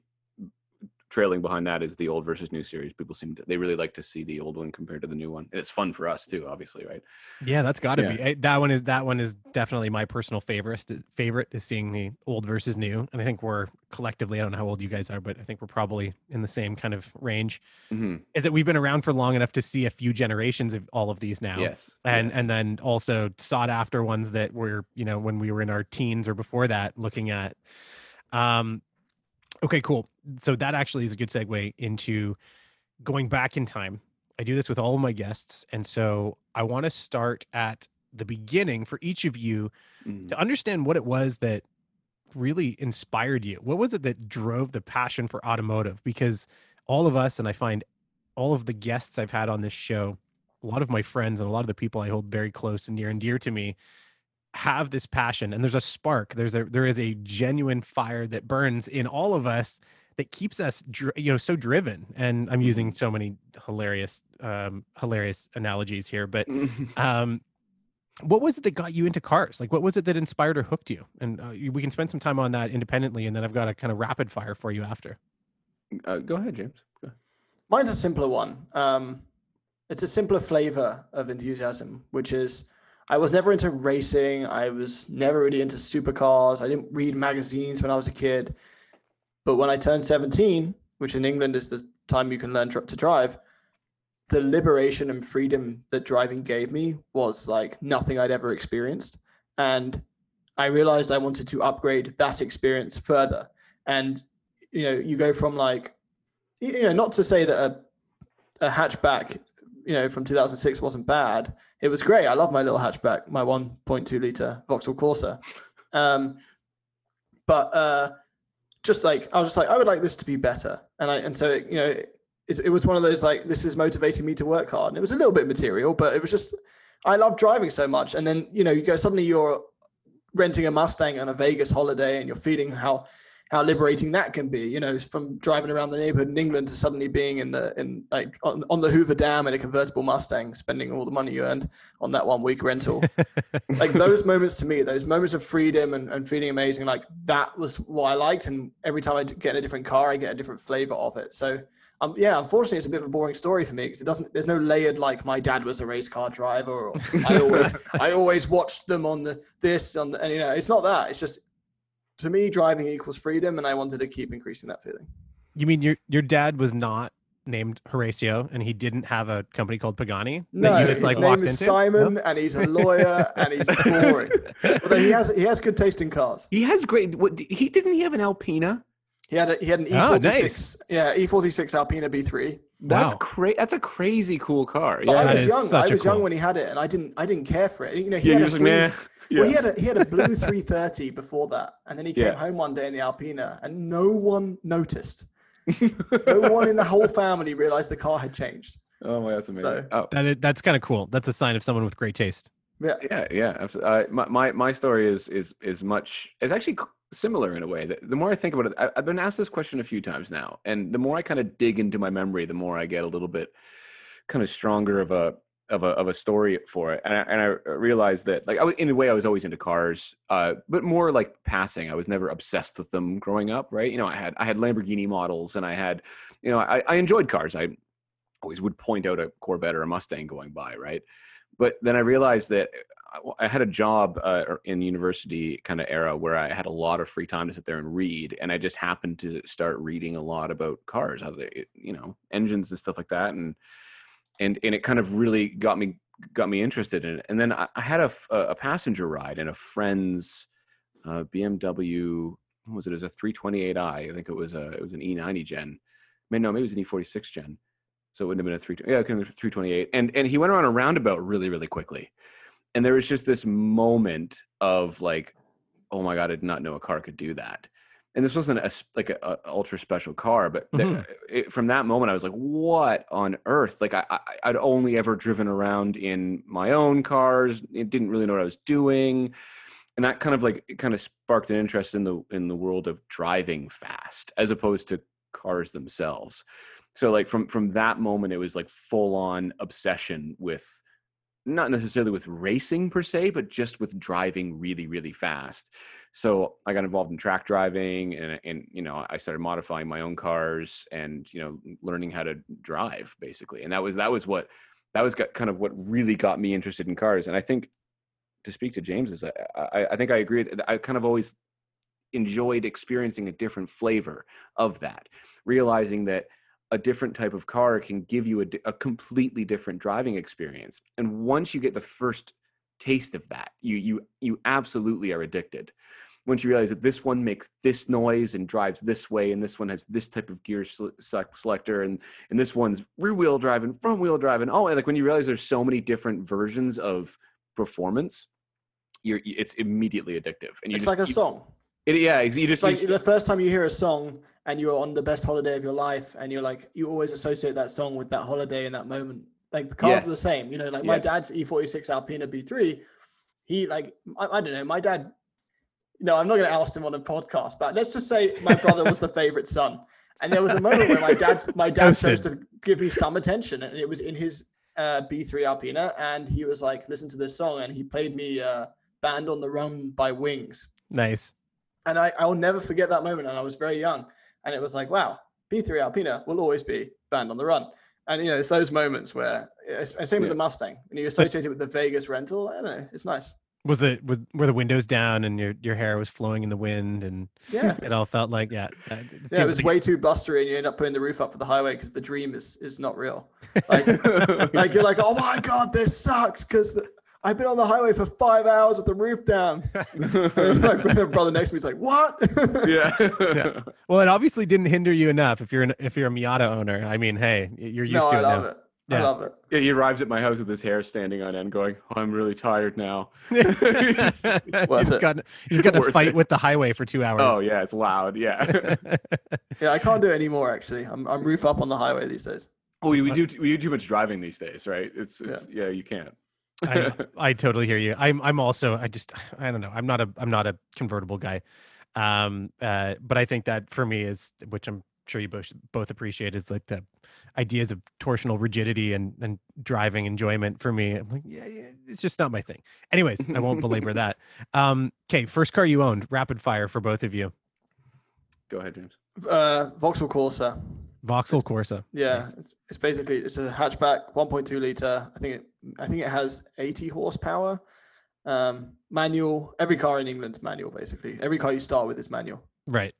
trailing behind that is the old versus new series. People seem to they really like to see the old one compared to the new one, and it's fun for us too, obviously, right? Yeah, that's got to Yeah. be eh, that one is that one is definitely my personal favorite. Favorite is seeing the old versus new, and I think we're collectively. I don't know how old you guys are, but I think we're probably in the same kind of range. hmm Is that we've been around for long enough to see a few generations of all of these now, Yes, and yes. and then also sought after ones that were you know when we were in our teens or before that looking at. Um, okay, cool. So that actually is a good segue into going back in time. I do this with all of my guests, and so I want to start at the beginning for each of you Mhm. to understand what it was that really inspired you. What was it that drove the passion for automotive? Because all of us, and I find all of the guests I've had on this show, a lot of my friends and a lot of the people I hold very close and near and dear to me have this passion and there's a spark there's a there is a genuine fire that burns in all of us that keeps us dri- you know so driven and i'm using so many hilarious um hilarious analogies here but um what was it that got you into cars like what was it that inspired or hooked you and uh, we can spend some time on that independently and then i've got a kind of rapid fire for you after uh, go ahead, James. Go ahead. Mine's a simpler one. Um, it's a simpler flavor of enthusiasm, which is I was never into racing. I was never really into supercars. I didn't read magazines when I was a kid. But when I turned 17, which in England is the time you can learn to drive, the liberation and freedom that driving gave me was like nothing I'd ever experienced. And I realized I wanted to upgrade that experience further. And, you know, you go from like, you know, not to say that a, a hatchback, you know, from 2006 wasn't bad. It was great. I love my little hatchback, my 1.2 liter Vauxhall Corsa. Um, but uh, just like I was just like, I would like this to be better, and I and so you know, it, it was one of those like this is motivating me to work hard. And it was a little bit material, but it was just I love driving so much. And then you know, you go suddenly you're renting a Mustang on a Vegas holiday, and you're feeling how how liberating that can be. You know, from driving around the neighborhood in England to suddenly being in the in like on, on the Hoover Dam in a convertible Mustang, spending all the money you earned on that one week rental. like those moments to me, those moments of freedom and, and feeling amazing, like that was what I liked. And every time I get in a different car, I get a different flavor of it. So um, yeah, unfortunately, it's a bit of a boring story for me because it doesn't. There's no layered like my dad was a race car driver, or I always I always watched them on the this on the, and you know it's not that. It's just to me driving equals freedom, and I wanted to keep increasing that feeling. you mean your your dad was not named Horacio and he didn't have a company called pagani No, that you just his like name walked is into Simon, No? and he's a lawyer, and he's boring. Although he has he has good taste in cars. He has great. What he didn't he have an Alpina? He had a, he had an Oh, E46, nice. yeah, E46 Alpina B3. That's Wow. cra- That's a crazy cool car. But Yeah, I That was young. such I a was young cool- when he had it, and I didn't I didn't care for it. You know, he yeah. had You're a just like, three, man. Well, he had a he had a blue 330 before that, and then he came Yeah. home one day in the Alpina, and no one noticed. No one in the whole family realized the car had changed. oh my, that's amazing. So- oh, That is, that's kind of cool. That's a sign of someone with great taste. Yeah, yeah, yeah. Uh, my, my my story is is is much. It's actually similar in a way. The, the more I think about it, I, I've been asked this question a few times now, and the more I kind of dig into my memory, the more I get a little bit kind of stronger of a of a of a story for it. And I, and I realized that, like, I was, in a way, I was always into cars, uh, but more like passing. I was never obsessed with them growing up, right? You know, I had I had Lamborghini models, and I had, you know, I, I enjoyed cars. I always would point out a Corvette or a Mustang going by, right? But then I realized that I- I had a job uh, in university kind of era where I had a lot of free time to sit there and read, and I just happened to start reading a lot about cars, how they, you know, engines and stuff like that, and and and it kind of really got me got me interested in it. And then I, I had a passenger ride in a friend's uh, BMW. What was it? It was a 328i. I think it was a it was an E90 gen. Maybe no, maybe it was an E46 gen. So it wouldn't have been a three. Yeah, it could have been 328. And and he went around a roundabout really really quickly, and there was just this moment of like, oh my god, I did not know a car could do that. And this wasn't a like a, a ultra special car, but th- Mhm. it, from that moment, I was like, what on earth? Like I, I I'd only ever driven around in my own cars. It didn't really know what I was doing and that kind of like it kind of sparked an interest in the in the world of driving fast as opposed to cars themselves so like from from that moment it was like full on obsession with not necessarily with racing per se but just with driving really really fast so i got involved in track driving and and you know i started modifying my own cars and you know learning how to drive basically and that was that was what that was got, kind of what really got me interested in cars and i think to speak to James is I, I, I think I agree. that I kind of always enjoyed experiencing a different flavor of that, realizing that a different type of car can give you a, a completely different driving experience. And once you get the first taste of that, you you you absolutely are addicted. Once you realize that this one makes this noise and drives this way, and this one has this type of gear selector, and and this one's rear wheel drive and front wheel drive, and oh, and like when you realize there's so many different versions of performance, you're it's immediately addictive, and you it's just, like a you- song. it, yeah, you just It's like the first time you hear a song and you're on the best holiday of your life, and you're like, you always associate that song with that holiday and that moment. Like the cars are the same, you know. Like my Yeah. dad's E46 Alpina B3, he like I, I don't know. My dad, no, I'm not going to oust him on a podcast, but let's just say my brother was the favorite son, and there was a moment where my dad, my dad chose to give me some attention, and it was in his uh, B3 Alpina, and he was like, listen to this song, and he played me uh, "Band on the Run" by Wings Nice. and I, I will never forget that moment. And I was very young, and it was like, wow, B3 Alpina will always be band on the run. And you know, it's those moments where, and same with Yeah. the Mustang, and you associate it with the Vegas rental. I don't know, it's nice. Was the was were the windows down and your your hair was flowing in the wind and Yeah, it all felt like yeah. uh, It yeah, it was like- way too blustery, and you end up putting the roof up for the highway because the dream is is not real. Like, like you're like, oh my god, this sucks because I've been on the highway for five hours with the roof down. My brother next to me is like, what? yeah. Yeah. Well, it obviously didn't hinder you enough if you're an, if you're a Miata owner. I mean, hey, you're used no, to I it love now. it. I Yeah. love it. Yeah, he arrives at my house with his hair standing on end, going, oh, "I'm really tired now." you Worth just it. got you just got to fight it. with the highway for two hours. Oh yeah, it's loud. Yeah. Yeah, I can't do it anymore. Actually, I'm I'm roof up on the highway these days. oh, we, we do we do too much driving these days, right? It's it's yeah, you can't. I, I totally hear you. I'm I'm also I just I don't know. I'm not a I'm not a convertible guy. Um uh but I think that for me is which I'm sure you both both appreciate is like the ideas of torsional rigidity and and driving enjoyment for me. I'm like yeah, yeah it's just not my thing. Anyways, I won't belabor that. Um okay, first car you owned, rapid fire for both of you. Go ahead, James. Uh, Vauxhall Corsa. Vauxhall Corsa. Yeah, Nice. it's, it's basically it's a hatchback, 1.2 liter. I think it I think it has 80 horsepower. Um, manual. Every car in England's manual, basically. Every car you start with is manual. Right.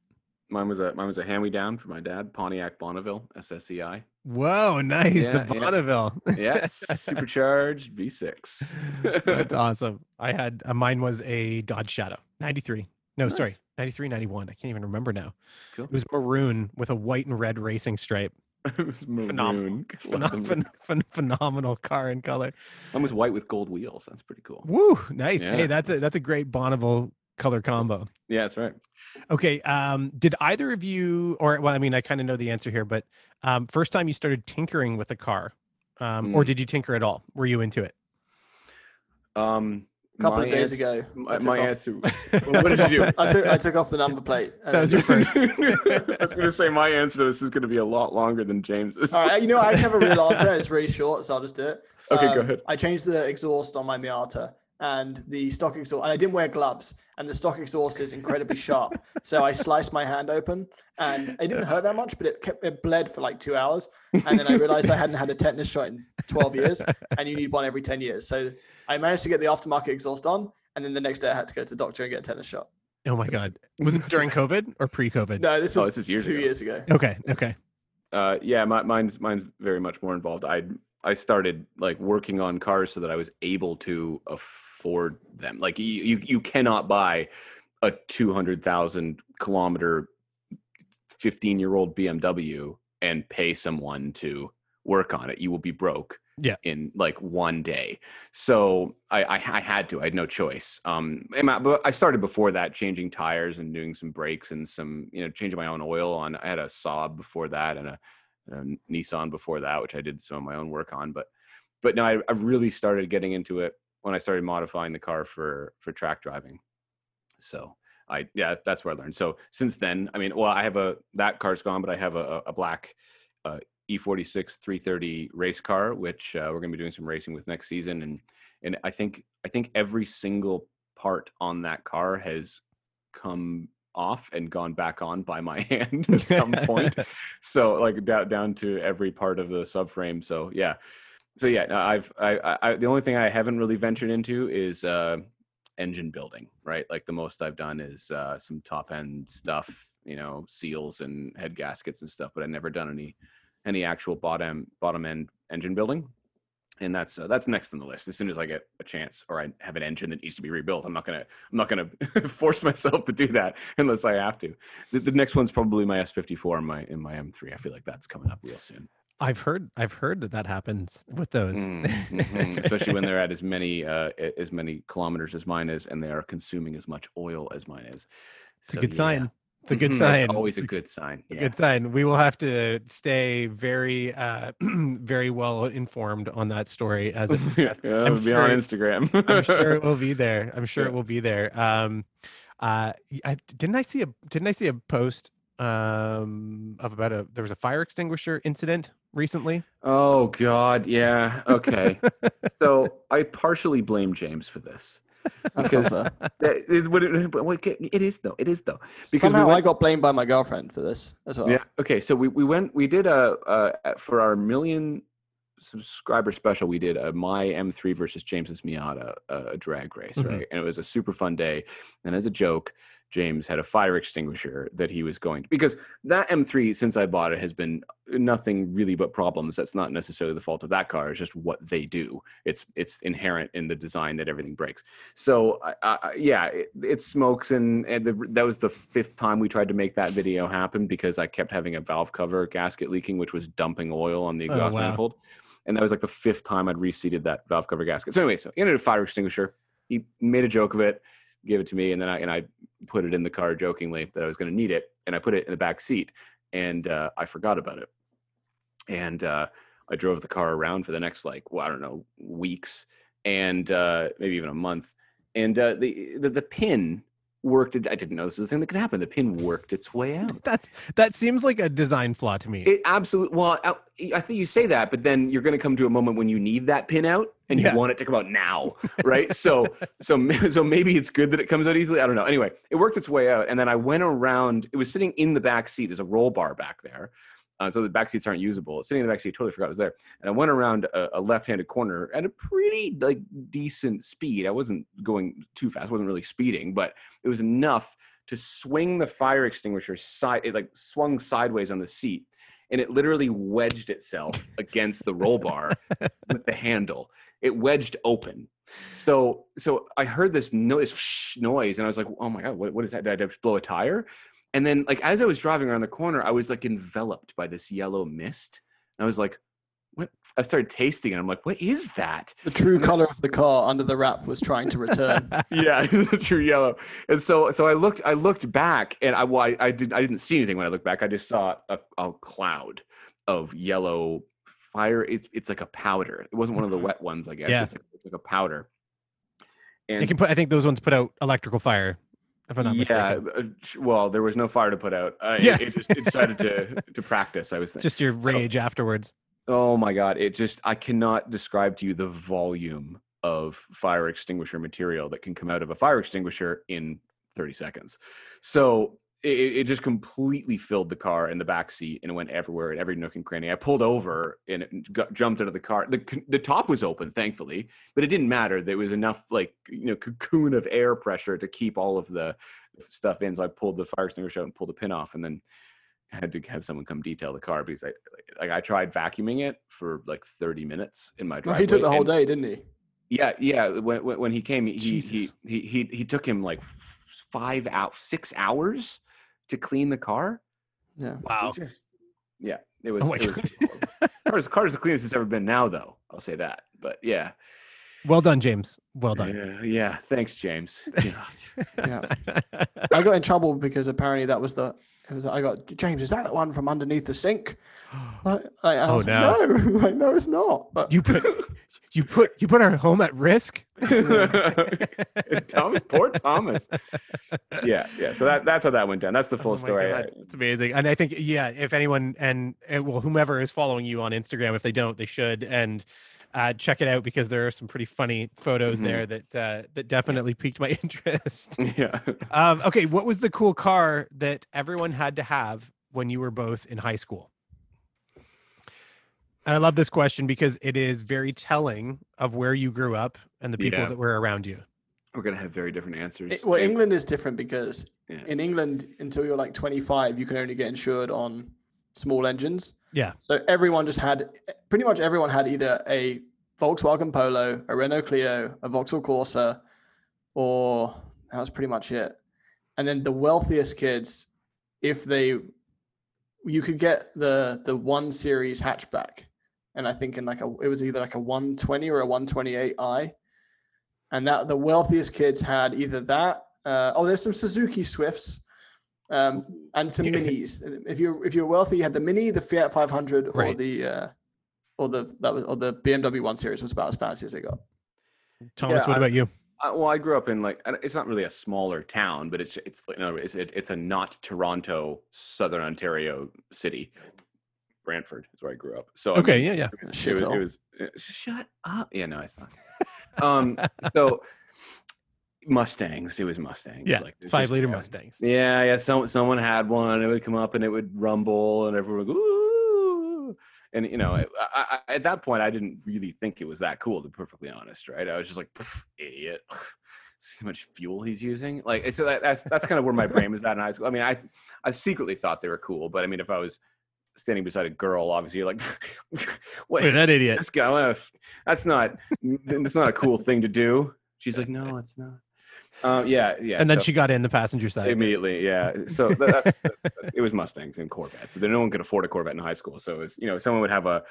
Mine was a mine was a hand me down for my dad, Pontiac Bonneville SSEi. Whoa, nice. Yeah, the yeah. Bonneville. Yes, supercharged V6. That's awesome. I had uh, mine was a Dodge Shadow 93. No, sorry, Nice. 93, 91. I can't even remember now. Cool. It was maroon with a white and red racing stripe. it was Phenomenal. maroon. Phen- phen- phen- phenomenal car and color. Mine was white with gold wheels. That's pretty cool. Woo, nice. Yeah. Hey, that's a that's a great Bonneville color combo. Yeah, that's right. Okay. Um, did either of you, or well, I mean, I kind of know the answer here, but um, first time you started tinkering with a car, um, or Mm. did you tinker at all? Were you into it? Um, A couple my of days ans- ago. My, my answer. I what did you do? I took, I took off the number plate. That was your first. I was going to say my answer to this is going to be a lot longer than James's. All right, you know, I have a real answer. It's really short, so I'll just do it. Okay, go Um, ahead. I changed the exhaust on my Miata, and the stock exhaust, and I didn't wear gloves, and the stock exhaust is incredibly sharp. So I sliced my hand open, and it didn't hurt that much, but it kept it bled for like two hours, and then I realized I hadn't had a tetanus shot in 12 years, and you need one every 10 years. So I managed to get the aftermarket exhaust on, and then the next day I had to go to the doctor and get a tetanus shot. Oh my God. Was it during COVID or pre-COVID? No, this Oh, was this is years two ago. years ago. Okay. Okay. Uh, yeah, my, mine's mine's very much more involved. I I started like working on cars so that I was able to afford them. Like you you, you cannot buy a two hundred thousand kilometer, fifteen year old BMW and pay someone to work on it. You will be broke. Yeah. In like one day, so I, I I had to. I had no choice. Um, my- but I started before that, changing tires and doing some brakes and some you know changing my own oil on. I had a Saab before that and a and a Nissan before that, which I did some of my own work on. But but no, I, I really started getting into it when I started modifying the car for for track driving. So I yeah, that's where I learned. So since then, I mean, well, I have a that car's gone, but I have a, a black uh, E46 330 race car, which uh, we're going to be doing some racing with next season, and and I think I think every single part on that car has come off and gone back on by my hand at some point so like down down to every part of the subframe so yeah so yeah i've I, I the only thing i haven't really ventured into is uh engine building right? Like the most i've done is uh some top end stuff you know seals and head gaskets and stuff but i've never done any any actual bottom bottom end engine building. And that's uh, that's next on the list. As soon as i get a chance or i have an engine that needs to be rebuilt i'm not gonna i'm not gonna force myself to do that unless i have to. The, the next one's probably my s54 and my in my m3 i feel like that's coming up real soon I've heard I've heard that that happens with those. Mm, mhm, especially when they're at as many uh as many kilometers as mine is and they are consuming as much oil as mine is it's a good sign. It's a good Mhm, sign. that's always a good sign a yeah good sign. We will have to stay very uh very well informed on that story as it yeah. I'm be on sure- instagram I'm sure it will be there. I'm sure Yeah. it will be there. Um, uh, I, didn't I see a didn't I see a post um of about a there was a fire extinguisher incident recently? oh god yeah okay so i partially blame james for this That's Because- fair. That is what it, it is though. It is though. Because we Somehow I got blamed by my girlfriend for this as well. Yeah. Okay. So we, we went. We did a uh, for our million subscriber special. We did a my M3 versus James's Miata uh, a drag race, Mhm. right? And it was a super fun day. And as a joke, James had a fire extinguisher that he was going to because that M3 since I bought it has been nothing really but problems. That's not necessarily the fault of that car. It's just what they do. It's it's inherent in the design that everything breaks. So I, I, yeah, it, it smokes and, and the, that was the fifth time we tried to make that video happen because I kept having a valve cover gasket leaking, which was dumping oil on the Oh, exhaust wow. manifold. And that was like the fifth time I'd reseated that valve cover gasket. So anyway, so he ended a fire extinguisher. He made a joke of it, gave it to me, and then I and I put it in the car jokingly that I was going to need it, and I put it in the back seat, and uh, I forgot about it, and uh, I drove the car around for the next like well I don't know weeks and uh, maybe even a month, and uh, the, the the pin worked. I didn't know this was a thing that could happen. The pin worked its way out. That's that seems like a design flaw to me. It absolutely. Well, I, I think you say that, but then you're going to come to a moment when you need that pin out, and you Yeah. want it to come out now, right? so, so, so maybe it's good that it comes out easily. I don't know. Anyway, it worked its way out, and then I went around. It was sitting in the back seat. There's a roll bar back there, uh, so the back seats aren't usable. It's sitting in the back seat. I totally forgot it was there. And I went around a, a left-handed corner at a pretty like decent speed. I wasn't going too fast. I wasn't really speeding, but it was enough to swing the fire extinguisher side. It like swung sideways on the seat, and it literally wedged itself against the roll bar with the handle. It wedged open. So, so I heard this noise, noise, and I was like, "Oh my god, what, what is that? Did I just blow a tire?" And then like as I was driving around the corner, I was like enveloped by this yellow mist. And I was like, what? I started tasting it. I'm like, what is that? The true color of the car under the wrap was trying to return. yeah, the true yellow. And so, so I looked, I looked back, and I, well, I, I did, I didn't see anything when I looked back. I just saw a, a cloud of yellow fire. It's, it's like a powder. It wasn't one of the wet ones, I guess. Yeah. It's, like, it's like a powder. They And can put. I think those ones put out electrical fire. If I'm not yeah, mistaken. uh, well, there was no fire to put out. Uh, Yeah. it, it just it decided to to practice. I was It's just your So- rage afterwards. Oh my god, it just I cannot describe to you the volume of fire extinguisher material that can come out of a fire extinguisher in 30 seconds. So it, it just completely filled the car in the back seat and it went everywhere in every nook and cranny. I pulled over and it got, jumped out of the car. The the top was open, thankfully, but it didn't matter. There was enough like you know cocoon of air pressure to keep all of the stuff in. So I pulled the fire extinguisher out and pulled the pin off, and then had to have someone come detail the car because I like I tried vacuuming it for like 30 minutes in my Well, driveway. he took the whole day, didn't he? Yeah, yeah. When when, when he came, he, he Jesus. he he he took him like five out six hours to clean the car. Yeah. It Wow. just- yeah, it oh was. Oh my it was God. horrible. car's car's the cleanest it's ever been now, though. I'll say that. But yeah, Well done, James. Well done. yeah, yeah. Thanks, James. Yeah. Yeah. I got in trouble because apparently that was the. It was. I got James. Is that the one from underneath the sink? Like, I, I Oh, was like, no, like, no, it's not. But you put you put you put our home at risk. Thomas, poor Thomas. Yeah, yeah. So that that's how that went down. That's the full Oh story. It's amazing. And I think, yeah, if anyone and, and well, whomever is following you on Instagram, if they don't, they should. And uh, check it out because there are some pretty funny photos Mhm. there that uh, that definitely piqued my interest. yeah. um, okay, what was the cool car that everyone had to have when you were both in high school? And I love this question because it is very telling of where you grew up and the people Yeah. that were around you. We're gonna have very different answers. it- well, England is different because Yeah. in England, until you're like 25, you can only get insured on small engines. Yeah. So everyone just had, pretty much everyone had either a Volkswagen Polo, a Renault Clio, a Vauxhall Corsa, or that was pretty much it. And then the wealthiest kids, if they, you could get the the one series hatchback, and I think in like a, it was either like a 120 or a 128i, and that the wealthiest kids had either that. Uh, oh, there's some Suzuki Swifts. Um, and some minis. If you're if you're wealthy, you had the mini, the Fiat 500, or the uh, or the that was or the BMW one series was about as fancy as they got. Thomas, Yeah, what I- about you? Uh, well, I grew up in like it's not really a smaller town, but it's it's you know, it's it, it's a not Toronto, Southern Ontario city. Brantford is where I grew up. So I Okay, mean, yeah, yeah. it was, it Shit was, it was uh, shut up. Yeah, no, it's not. um, so Mustangs. It was Mustangs. Yeah, like, five just, liter yeah. Mustangs. Yeah, yeah. Some someone had one. It would come up and it would rumble, and everyone would go. Ooh. And you know, I, I, at that point, I didn't really think it was that cool. To be perfectly honest, right? I was just like, idiot. See how much fuel he's using. Like, so that, that's that's kind of where my brain was at in high school. I mean, I I secretly thought they were cool, but I mean, if I was standing beside a girl, obviously, you're like, Wait, wait, that idiot. this guy. That's not that's not a cool thing to do. She's like, no, it's not. Uh, yeah, yeah. and then so- she got in the passenger side. immediately yeah so that's, that's, that's it was mustangs and corvettes so no one could afford a corvette in high school so it was you know someone would have a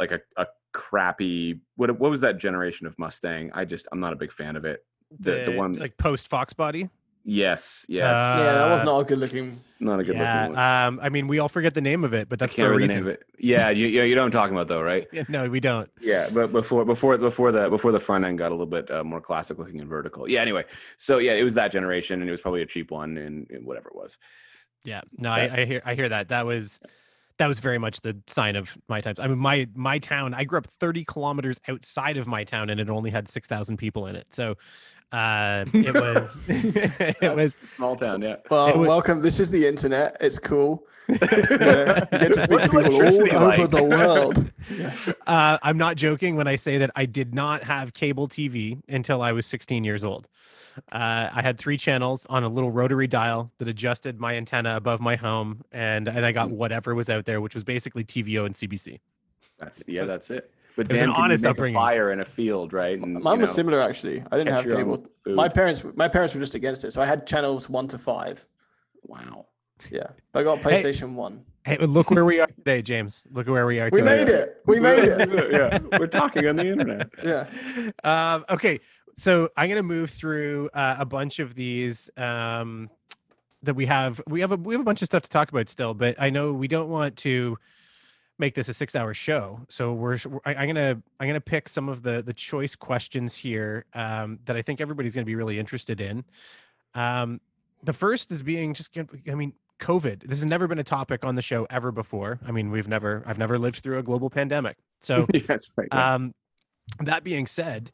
like a, a crappy what what was that generation of mustang i just i'm not a big fan of it the, the, one like post Fox body. Yes yes Uh, yeah, that was Uh, not a good looking. not a good yeah, looking one um, I mean, we all forget the name of it, but I that's can't for a remember the reason. name of it. Yeah, you, you know, you know what I'm talking about, though, right? Yeah, no, we don't. Yeah, but before before before the before the front end got a little bit uh, more classic looking and vertical. Yeah. Anyway, so yeah, it was that generation, and it was probably a cheap one, and, and whatever it was. Yeah, no, I, I hear, I hear that. That was, that was very much the sign of my times. I mean, my my town. I grew up 30 kilometers outside of my town, and it only had 6,000 people in it. So, uh, it was, it was. a small town. Yeah. Well, It wa- welcome. This is the internet. It's cool. You, know, you get to speak to people electricity all over the world. Uh, I'm not joking when I say that I did not have cable TV until I was 16 years old. Uh, I had three channels on a little rotary dial that adjusted my antenna above my home, and and I Hmm. got whatever was out there, which was basically TVO and CBC. That's yeah, that's it. But It was an damn, honest make a upbringing. fire in a field, right? And, Mine was know, similar actually. I didn't have your own cable. My parents, my parents were just against it. So I had channels one to five. Wow. Yeah, but I got Hey. PlayStation One. Hey, look where we are today, James. Look where we are Today. We made it. We made This it, yeah, we're talking on the internet. Yeah. um, okay, so I'm gonna move through uh, a bunch of these um, that we have. We have a we have a bunch of stuff to talk about still, but I know we don't want to make this a six hour show. So we're I, I'm gonna I'm gonna pick some of the the choice questions here um, that I think everybody's gonna be really interested in. Um, the first is being just I mean. COVID. This has never been a topic on the show ever before. I mean, we've never, I've never lived through a global pandemic. So, yes, right. um, that being said,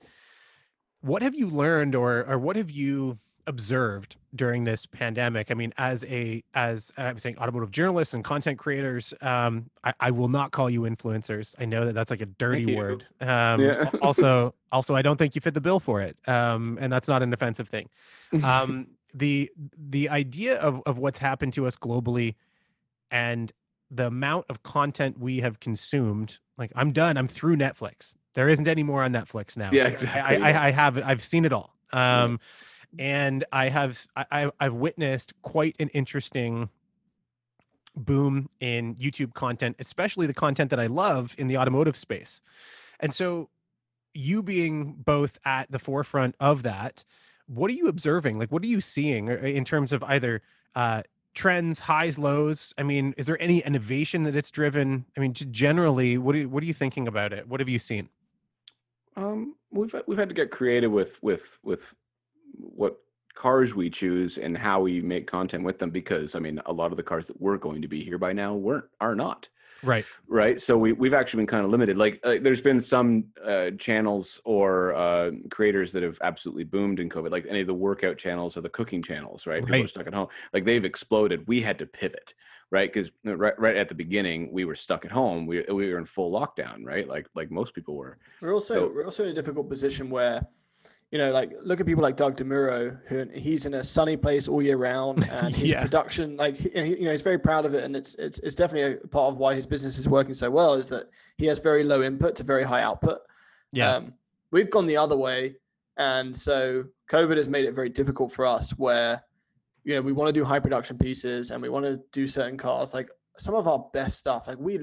what have you learned or or what have you observed during this pandemic? I mean, as a as I'm saying, automotive journalists and content creators, um, I, I will not call you influencers. I know that that's like a dirty word. Um, Yeah. also, also, I don't think you fit the bill for it, um, and that's not an offensive thing. Um, the the idea of of what's happened to us globally, and the amount of content we have consumed like i'm done i'm through netflix there isn't any more on netflix now Yeah, exactly, I, I. I have i've seen it all um and i have I've witnessed quite an interesting boom in youtube content especially the content that i love in the automotive space. And so you being both at the forefront of that what are you observing? Like what are you seeing uh, in terms of either uh trends highs lows? I mean is there any innovation that it's driven? I mean generally what are you, what are you thinking about it? What have you seen? Um, we've we've had to get creative with with with what cars we choose and how we make content with them because I mean a lot of the cars that were going to be here by now weren't are not. Right. Right? So we, we've actually been kind of limited. Like uh, there's been some uh, channels or uh, creators that have absolutely boomed in covid. Like any of the workout channels or the cooking channels right? People are stuck at home. Like they've exploded. We had to pivot right? Because right, right at the beginning we were stuck at home. We, we were in full lockdown right? Like like most people were. We're also So- we're also in a difficult position where, you know, like look at people like Doug Demuro, who he's in a sunny place all year round, and his Yeah. production, like he, you know, he's very proud of it, and it's it's it's definitely a part of why his business is working so well is that he has very low input to very high output. yeah Um, we've gone the other way, and so COVID has made it very difficult for us. Where, you know, we want to do high production pieces and we want to do certain cars. Like some of our best stuff, like we,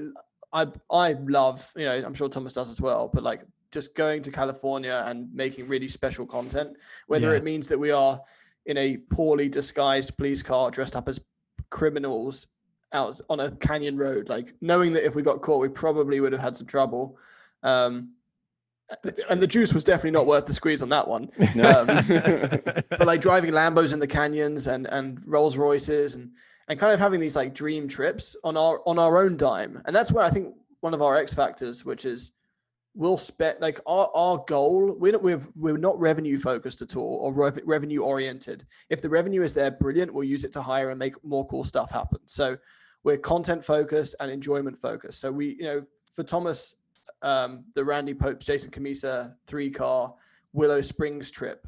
I, I love. You know, I'm sure Thomas does as well. But like just going to California and making really special content, whether Yeah. it means that we are in a poorly disguised police car dressed up as criminals out on a canyon road, like knowing that if we got caught, we probably would have had some trouble. Um, and the juice was definitely not worth the squeeze on that one. Um, but like driving Lambos in the canyons and and Rolls Royces and and kind of having these like dream trips on our on our own dime, and that's where I think one of our X factors, which is we'll spend like our, our goal we're not, we're, we're not revenue focused at all or rev- revenue oriented. If the revenue is there brilliant we'll use it to hire and make more cool stuff happen. So we're content focused and enjoyment focused. So we you know for thomas um, the Randy Pobst Jason Cammisa three car willow springs trip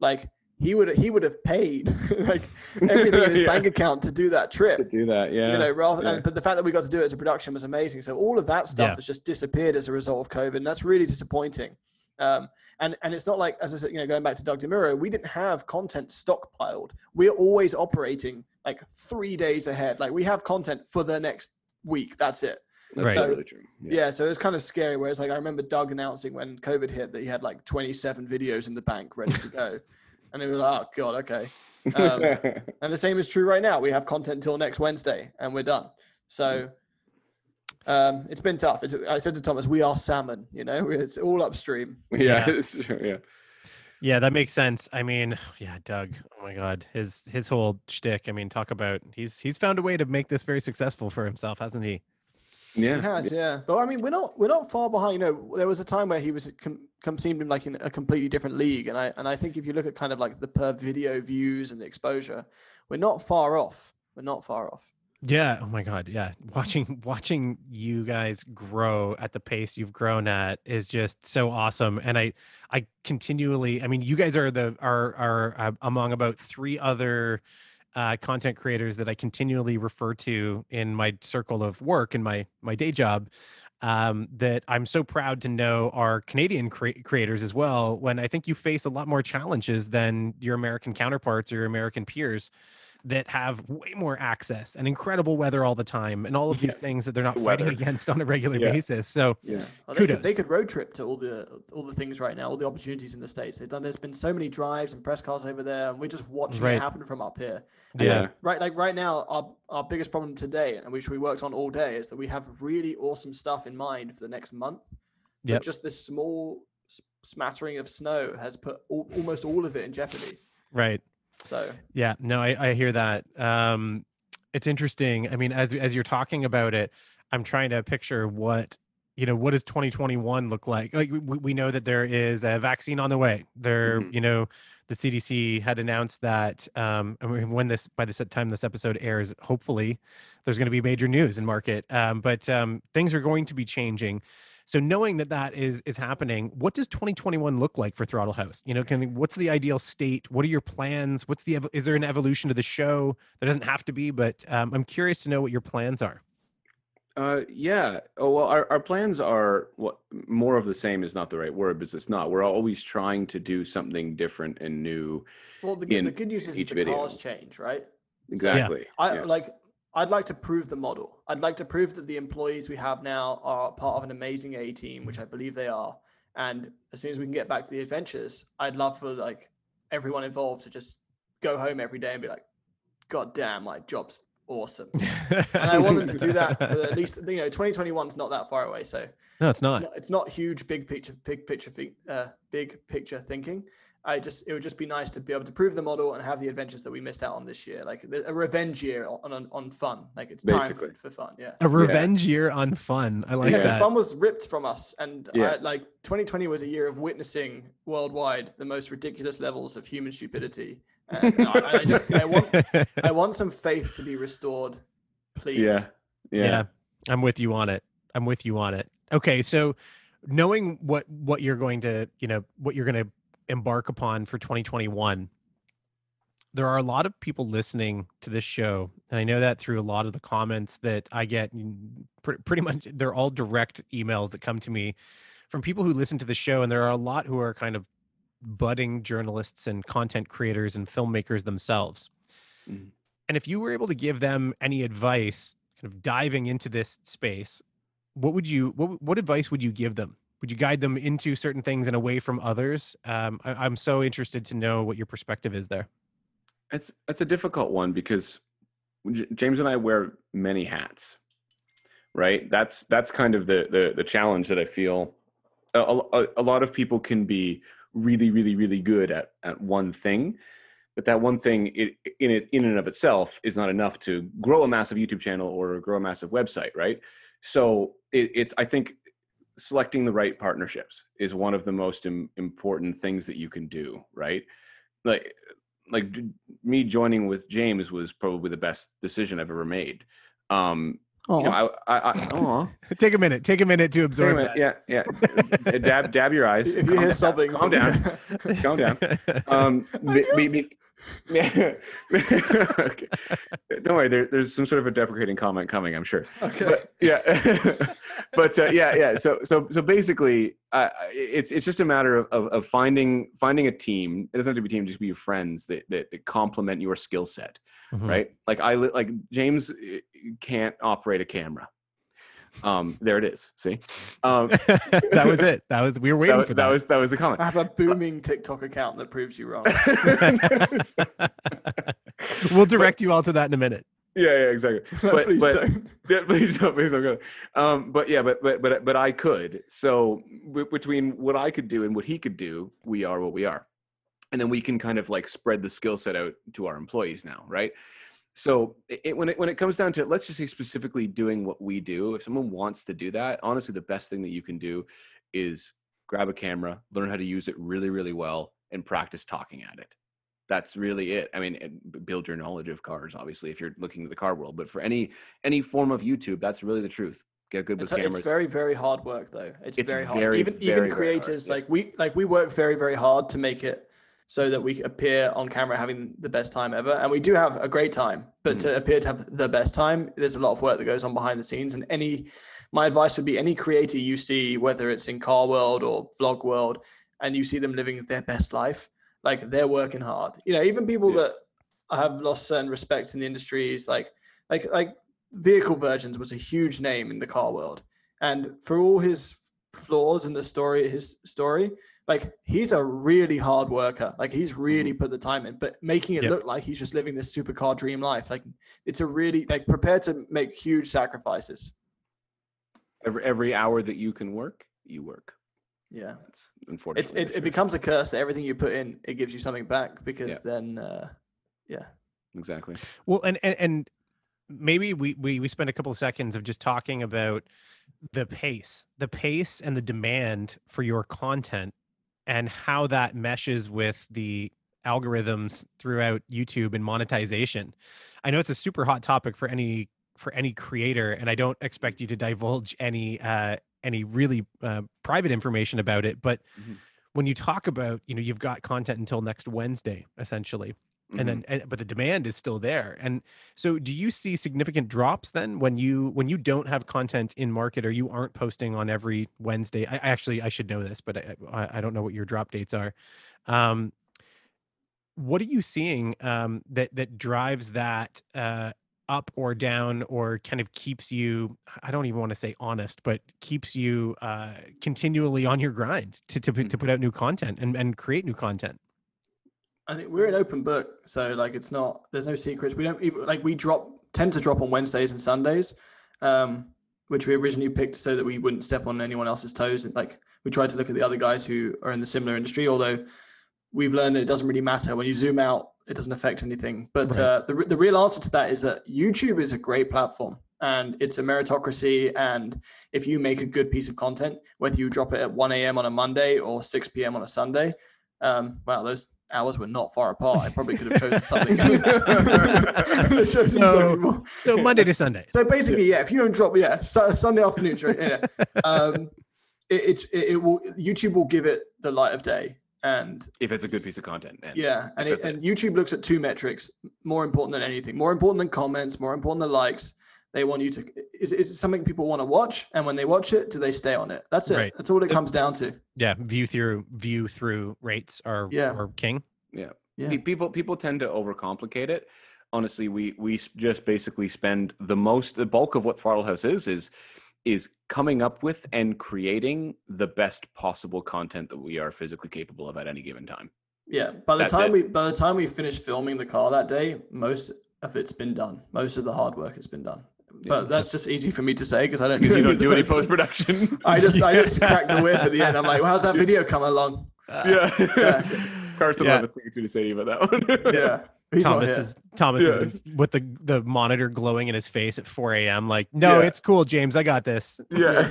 like he would he would have paid like everything in his Yeah. bank account to do that trip to do that yeah you know, rather yeah. and, but the fact that we got to do it as a production was amazing. So all of that stuff Yeah. has just disappeared as a result of COVID, and that's really disappointing. Um, and and it's not like as I said, you know, going back to Doug Demuro, we didn't have content stockpiled. We're always operating like three days ahead. Like we have content for the next week. That's it. that's Right. so really true Yeah. so it's kind of scary. Whereas like I remember Doug announcing when COVID hit that he had like 27 videos in the bank ready to go, and it was like, oh god, okay. Um, and the same is true right now. We have content until next Wednesday, and we're done. So um, it's been tough. It's, I said to Thomas, "We are salmon." You know, it's all upstream. yeah, Yeah. it's true, yeah. Yeah, that makes sense. I mean, yeah, Doug. Oh my God, his his whole shtick. I mean, talk about he's he's found a way to make this very successful for himself, hasn't he? Yeah. It has, yeah. But I mean, we're not we're not far behind. You know, there was a time where he was com- com- seemed him like in a completely different league, and I and I think if you look at kind of like the per video views and the exposure, we're not far off. We're not far off. Yeah. Oh my God. Yeah. Watching watching you guys grow at the pace you've grown at is just so awesome. And I I continually. I mean, you guys are the are are uh, among about three other uh, content creators that I continually refer to in my circle of work in my my day job. Um, that I'm so proud to know are Canadian cre- creators as well. When I think you face a lot more challenges than your American counterparts or your American peers. That have way more access and incredible weather all the time and all of these Yeah, things that they're not the fighting weather. against on a regular Yeah. basis. So Yeah. Well, they, Kudos. could, they could road trip to all the all the things right now, all the opportunities in the states. They've done. There's been so many drives and press cars over there, and we're just watching Right. it happen from up here. And Yeah. like, right, like right now, our our biggest problem today, and which we worked on all day, is that we have really awesome stuff in mind for the next month. But Yep. just this small smattering of snow has put all, almost all of it in jeopardy. right. So Yeah, no, I, I hear that. Um, it's interesting. I mean, as as you're talking about it, I'm trying to picture what you know. What does 2021 look like? Like we, we know that there is a vaccine on the way. There, Mhm. you know, the CDC had announced that. Um, when this by the time this episode airs, hopefully, there's going to be major news in market. Um, but um, things are going to be changing. So knowing that that is is happening, what does 2021 look like for Throttle House? You know, can what's the ideal state? What are your plans? What's the is there an evolution to the show? There doesn't have to be, but um, I'm curious to know what your plans are. Uh, yeah. Oh well, our, our plans are what more of the same is not the right word, because it's not. We're always trying to do something different and new. well, the, good- the good news is, is each the video. cars change, right? Exactly. I yeah. like. I'd like to prove the model. I'd like to prove that the employees we have now are part of an amazing A team, which I believe they are. And as soon as we can get back to the adventures, I'd love for like everyone involved to just go home every day and be like, "God damn, my job's awesome." And I want them to do that for at least you know 2021 is not that far away, so no, it's it's not. not, it's not huge big picture big picture uh, big picture thinking i just it would just be nice to be able to prove the model and have the adventures that we missed out on this year like a revenge year on on, on fun like it's time for, for fun yeah A revenge year on fun. I like yeah, because that. fun was ripped from us, and Yeah. I, like 2020 was a year of witnessing worldwide the most ridiculous levels of human stupidity. And I, I just I want I want some faith to be restored, please. yeah. yeah. Yeah. I'm with you on it. I'm with you on it. Okay, so knowing what what you're going to, you know, what you're going to embark upon for 2021, there are a lot of people listening to this show, and I know that through a lot of the comments that I get. mm, Pretty much, they're all direct emails that come to me from people who listen to the show, and there are a lot who are kind of budding journalists and content creators and filmmakers themselves. Mhm. And if you were able to give them any advice, kind of diving into this space, what would you what what advice would you give them? Would you guide them into certain things and away from others? Um, I, I'm so interested to know what your perspective is there. It's it's a difficult one because James and I wear many hats, right? That's that's kind of the the, the challenge that I feel. A, a, a lot of people can be really, really, really good at at one thing, but that one thing it, in it, in and of itself is not enough to grow a massive YouTube channel or grow a massive website, right? So it, it's I think selecting the right partnerships is one of the most Im- important things that you can do, right? Like like d- me joining with James was probably the best decision I've ever made. Um, you know, I, I, I. Take a minute. Take a minute to absorb minute, that. yeah, yeah. dab, dab your eyes. If you Calm hear down, sobbing, calm down. Calm down. Um, be, be. okay. Don't worry. There, there's some sort of a deprecating comment coming. I'm sure. okay. But, yeah, but uh, yeah, yeah. So, so, so basically, uh, it's it's just a matter of, of of finding finding a team. It doesn't have to be a team; just be your friends that that, that complement your skill set Mhm. right? Like I like James uh, can't operate a camera. Um, there it is. See, um, that was it. That was we were waiting was, for that that. was that was the comment. I have a booming TikTok account that proves you wrong. we'll direct you all to that in a minute. yeah, yeah, exactly. But- Please but- don't. Yeah, please don't, please don't go. Um, but yeah, but but but but I could. So w- between what I could do and what he could do, we are what we are, and then we can kind of like spread the skill set out to our employees now, right? So it, it- when it when it comes down to let's just say specifically doing what we do, if someone wants to do that, honestly, the best thing that you can do is grab a camera, learn how to use it really really well, and practice talking at it that's really it i mean build your knowledge of cars obviously if you're looking to the car world but for any any form of youtube that's really the truth get good with It's, cameras it's very very hard work though. It's, It's very hard. very, even very, even very hard, creators yeah. like we like we work very very hard to make it so that we appear on camera having the best time ever, and we do have a great time. But Mhm. to appear to have the best time, there's a lot of work that goes on behind the scenes. And any my advice would be any creator you see, whether it's in car world or vlog world, and you see them living their best life, like they're working hard. You know, even people Yeah. that I have lost certain respect in the industries. Like like like vehicle virgins was a huge name in the car world, and for all his flaws in the story, his story, like he's a really hard worker. Like he's really put the time in, but making it Yep. look like he's just living this supercar dream life. Like it's a really like prepared to make huge sacrifices. Every every hour that you can work, you work. Yeah. That's It's unfortunately. it, it becomes a curse that everything you put in, it gives you something back because then uh yeah. exactly. Well, and and, and maybe we, we we spend a couple of seconds of just talking about the pace, the pace and the demand for your content, and how that meshes with the algorithms throughout YouTube and monetization. I know it's a super hot topic for any for any creator, and I don't expect you to divulge any uh, any really uh, private information about it, but. Mhm. When you talk about, you know, you've got content until next Wednesday, essentially Mhm. and then and, but the demand is still there and so do you see significant drops then when you when you don't have content in market or you aren't posting on every wednesday? I, actually i should know this but I, I don't know what your drop dates are. Um what are you seeing um that that drives that uh up or down or kind of keeps you i don't even want to say honest but keeps you uh continually on your grind to to, put- to put out new content and and create new content I think we're an open book, so like it's not there's no secrets. We don't even like we drop tend to drop on Wednesdays and Sundays, um, which we originally picked so that we wouldn't step on anyone else's toes. And like we tried to look at the other guys who are in the similar industry, although we've learned that it doesn't really matter when you zoom out, it doesn't affect anything. But Right. uh, the the real answer to that is that YouTube is a great platform. And it's a meritocracy. And if you make a good piece of content, whether you drop it at 1 a.m. on a Monday or 6 p.m. on a Sunday, um, well, those hours were not far apart. I probably could have chosen something. chosen So- so monday to sunday So basically, yeah, if you don't drop, yeah, su- Sunday afternoon. right? Yeah, um, it, it's it, it will YouTube will give it the light of day, and if it's a good piece of content. And yeah, and it. and YouTube looks at two metrics more important than anything, more important than comments, more important than likes. They want you to is is it something people want to watch, and when they watch it, do they stay on it? That's it. Right. That's all it comes down to. Yeah view through view through rates are Yeah. are king yeah. Yeah. People people tend to overcomplicate it. Honestly, we we just basically spend the most the bulk of what Throttle House is is is coming up with and creating the best possible content that we are physically capable of at any given time. Yeah. By the That's time it. we by the time we finish filming the car that day, most of it's been done. Most of the hard work has been done. Yeah. But that's just easy for me to say because I don't Because you don't do any post production. I just I just crack the whip at the end. I'm like, well, how's that video come along? yeah. Yeah. Carson Yeah. will have a thing to say to you about that one. Yeah. He's Thomas is Thomas Yeah. is with the the monitor glowing in his face at 4 a.m. Like, no, Yeah. it's cool, James. I got this. yeah.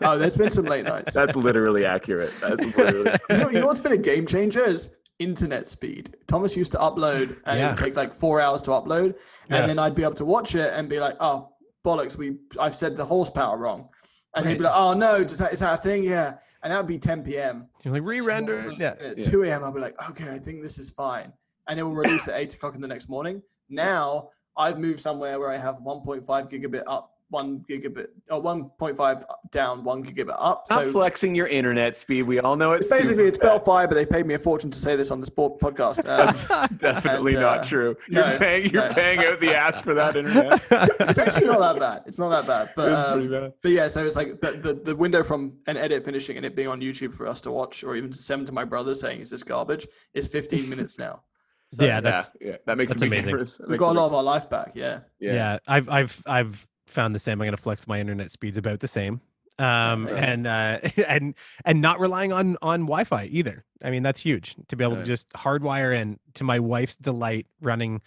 Oh, there's been some late nights. That's literally accurate. That's literally. you, know, you know what's been a game changer is internet speed. Thomas used to upload and it would take like four hours to upload. Yeah. And then I'd be able to watch it and be like, oh, bollocks, we I've said the horsepower wrong. And he'd be like, oh no, does that, is that a thing? Yeah. And that would be 10 p.m. You're like re-render. Yeah. At Yeah. 2 a.m., I'll be like, okay, I think this is fine. And it will release at 8 o'clock in the next morning. Now I've moved somewhere where I have 1.5 gigabit up, 1 gigabit, or 1.5 down, 1 gigabit up. Stop So flexing your internet speed. We all know it's it's basically super it's Bell Fiber. They paid me a fortune to say this on the sport podcast. Uh, Definitely And, not uh, true. You're no, paying. You're no. paying out the ass for that internet. it's actually not that bad. It's not that bad. But um, bad. but yeah, so it's like the, the the window from an edit finishing and it being on YouTube for us to watch, or even to send to my brother saying, "Is this garbage?" is 15 minutes now. So Yeah, that's- yeah, yeah, that makes that's a amazing. difference. That we've got a lot of our life back. Yeah. yeah. Yeah. I've I've I've found the same. I'm gonna flex my internet speeds about the same. Um Nice. and uh and and not relying on on Wi-Fi either. I mean that's huge to be able to just hardwire in to my wife's delight running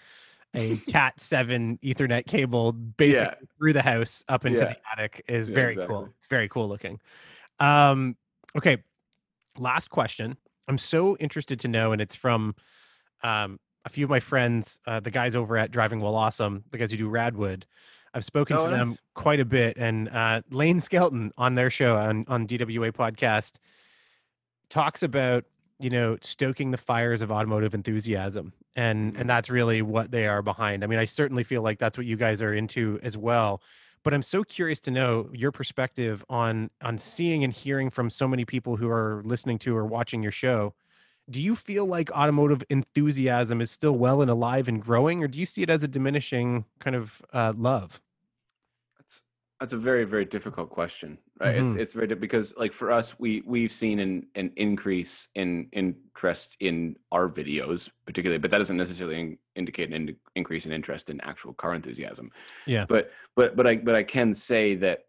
a Cat seven Ethernet cable basically Yeah. through the house up into Yeah. the attic is Yeah, very cool. It's very cool looking. Um okay. Last question. I'm so interested to know, and it's from um a few of my friends, uh, the guys over at Driving Well Awesome, the guys who do Radwood. I've spoken Oh, to them quite a bit, and uh, Lane Skelton on their show on on DWA podcast talks about you know stoking the fires of automotive enthusiasm, and and that's really what they are behind. I mean, I certainly feel like that's what you guys are into as well. But I'm so curious to know your perspective on on seeing and hearing from so many people who are listening to or watching your show do you feel like automotive enthusiasm is still well and alive and growing, or do you see it as a diminishing kind of uh, love? That's that's a very very difficult question. Right? Mhm. It's it's very because like for us, we we've seen an an increase in interest in our videos, particularly, but that doesn't necessarily in, indicate an in, increase in interest in actual car enthusiasm. Yeah. But but but I but I can say that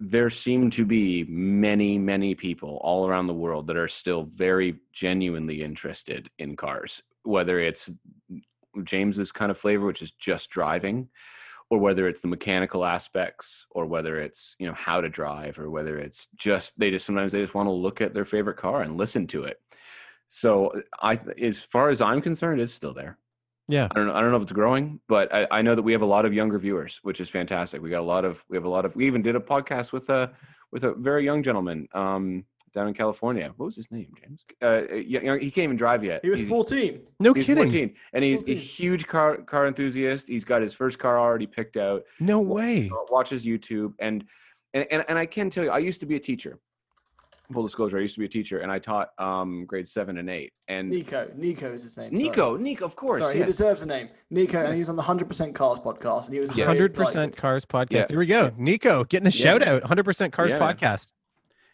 there seem to be many many people all around the world that are still very genuinely interested in cars, whether it's James's kind of flavor, which is just driving, or whether it's the mechanical aspects, or whether it's you know how to drive, or whether it's just they just sometimes they just want to look at their favorite car and listen to it. So I, as far as I'm concerned, it's still there. Yeah. I don't know. I don't know if it's growing, but I, I know that we have a lot of younger viewers, which is fantastic. We got a lot of we have a lot of we even did a podcast with a with a very young gentleman um, down in California. What was his name, James? Uh, y- y- he can't even drive yet. He was He's- 14. No He's kidding. 14, and he's 14. a huge car car enthusiast. He's got his first car already picked out. No way. Watches YouTube, and and and, and I can tell you, I used to be a teacher. Full disclosure, I used to be a teacher, and I taught um, grades seven and eight. And Nico. Nico is his name. sorry. Nico, Nico, of course, Sorry, he deserves a name. Nico, and he was on the 100% Cars podcast, and he was a Hundred Percent Cars podcast. Yeah. There we go. Nico getting a Yeah. shout out. Hundred percent Cars Yeah. podcast.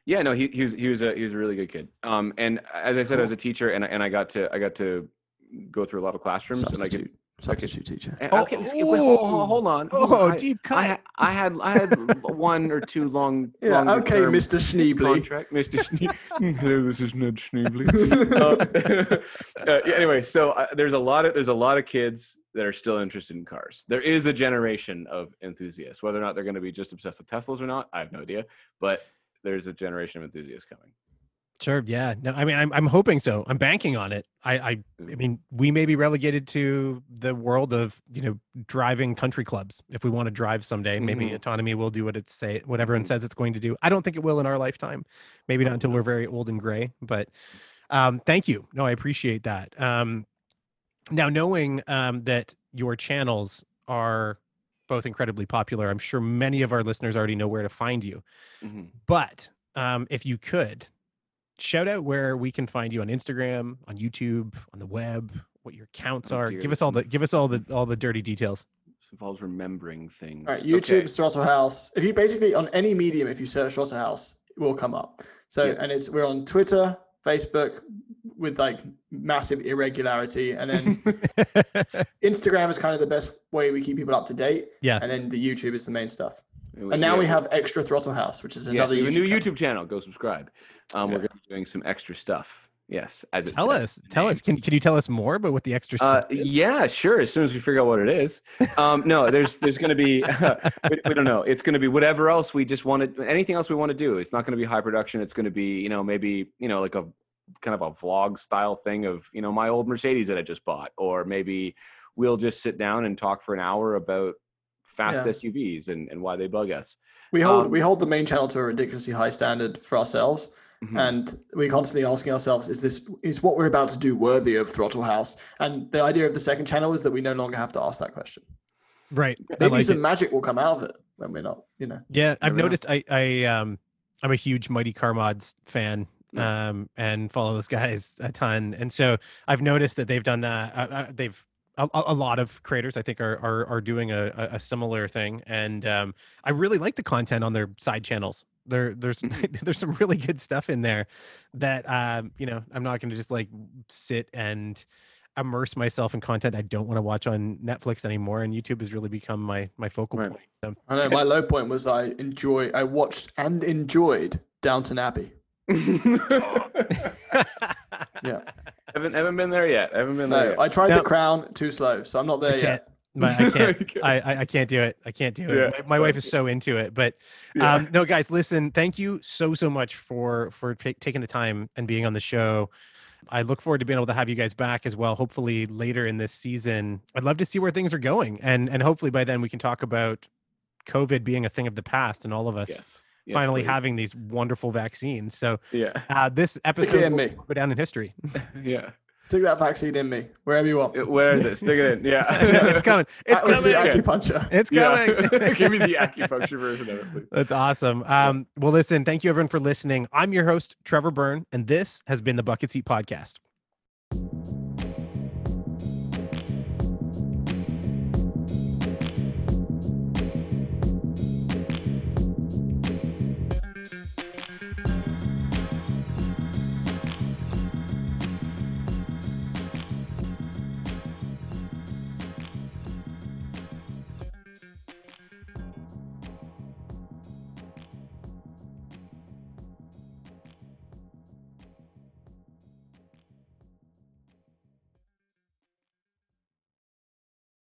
Yeah, no, he, he was he was a he was a really good kid. Um, and as I said, I was a teacher, and I- and I got to I got to go through a lot of classrooms, and I could. Substitute, substitute teacher. Oh, okay, wait, hold, hold- hold on. hold Oh, on. I- deep cut. had I had I had one or two long. Yeah, okay, Mr. Schneebly. Contract, Mr. Schneebly. Hello, this is Ned Schneebly. uh, uh, yeah, anyway, so uh, there's a lot of there's a lot of kids that are still interested in cars. There is a generation of enthusiasts. Whether or not they're going to be just obsessed with Teslas or not, I have no idea. But there's a generation of enthusiasts coming. Sure. Yeah. No, I mean, I'm, I'm hoping so. I'm banking on it. I, I, I mean, we may be relegated to the world of, you know, driving country clubs. If we want to drive someday, maybe Mhm. autonomy will do what it say, what everyone Mhm. says it's going to do. I don't think it will in our lifetime. Maybe not until we're very old and gray, but um, thank you. No, I appreciate that. Um, now knowing um, that your channels are both incredibly popular, I'm sure many of our listeners already know where to find you. Mhm. But um, if you could shout out where we can find you on Instagram, on YouTube, on the web, what your accounts Oh, are. dear, Give us all the give us all the all the dirty details. This involves remembering things. All right, Okay. YouTube, Throttle House. If you basically on any medium, if you search Throttle House, it will come up. So, Yeah. and it's we're on Twitter, Facebook, with like massive irregularity, and then Instagram is kind of the best way we keep people up to date, yeah. and then the YouTube is the main stuff. And And now yeah, we have Extra Throttle House, which is yes, another we have a YouTube new channel. YouTube channel. Go subscribe. Um, We're going to be doing some extra stuff. Yes, as it Tell says us, tell us. Can can you tell us more about what the extra Uh, stuff is? yeah, sure. As soon as we figure out what it is, um, no, there's there's going to be we, we don't know. It's going to be whatever else we just want to anything else we want to do. It's not going to be high production. It's going to be you know maybe you know like a kind of a vlog style thing of you know my old Mercedes that I just bought, or maybe we'll just sit down and talk for an hour about fast Yeah. SUVs and, and why they bug us. We hold Um, we hold the main channel to a ridiculously high standard for ourselves, Mhm. and we're constantly asking ourselves, is this is what we're about to do worthy of Throttle House? And the idea of the second channel is that we no longer have to ask that question. Right. Maybe like some it. magic will come out of it when we're not, you know. Yeah, I've noticed. I I um I'm a huge Mighty Car Mods fan. Nice. Um, and follow those guys a ton, and so I've noticed that they've done that. Uh, uh, they've a, a lot of creators, I think, are are, are doing a, a- similar thing, and um, I really like the content on their side channels. There, there's Mhm. there's some really good stuff in there that um, you know I'm not going to just like sit and immerse myself in content I don't want to watch on Netflix anymore, and YouTube has really become my my focal Right. point. So, I know my low point was I enjoy I watched and enjoyed Downton Abbey. Yeah. haven't haven't been there yet. I haven't been there No, yet. I tried No. the crown too slow, so I'm not there can't. yet. but I can't. I, I I can't do it. I can't do it. Yeah. My, my wife is so into it. But Yeah. um, no, guys, listen. Thank you so so much for for ta- taking the time and being on the show. I look forward to being able to have you guys back as well. Hopefully later in this season. I'd love to see where things are going, and and hopefully by then we can talk about COVID being a thing of the past and all of us yes. Yes, finally please. having these wonderful vaccines. So Yeah. uh, this episode in will me. go down in history. Yeah. Stick that vaccine in me, wherever you want. It- Where is it? Stick it in. Yeah. it's coming. It's That was the coming. acupuncture. It's Yeah. coming. Give me the acupuncture version of it, please. That's awesome. Um, well, listen, thank you everyone for listening. I'm your host, Trevor Byrne, and this has been the Bucket Seat Podcast.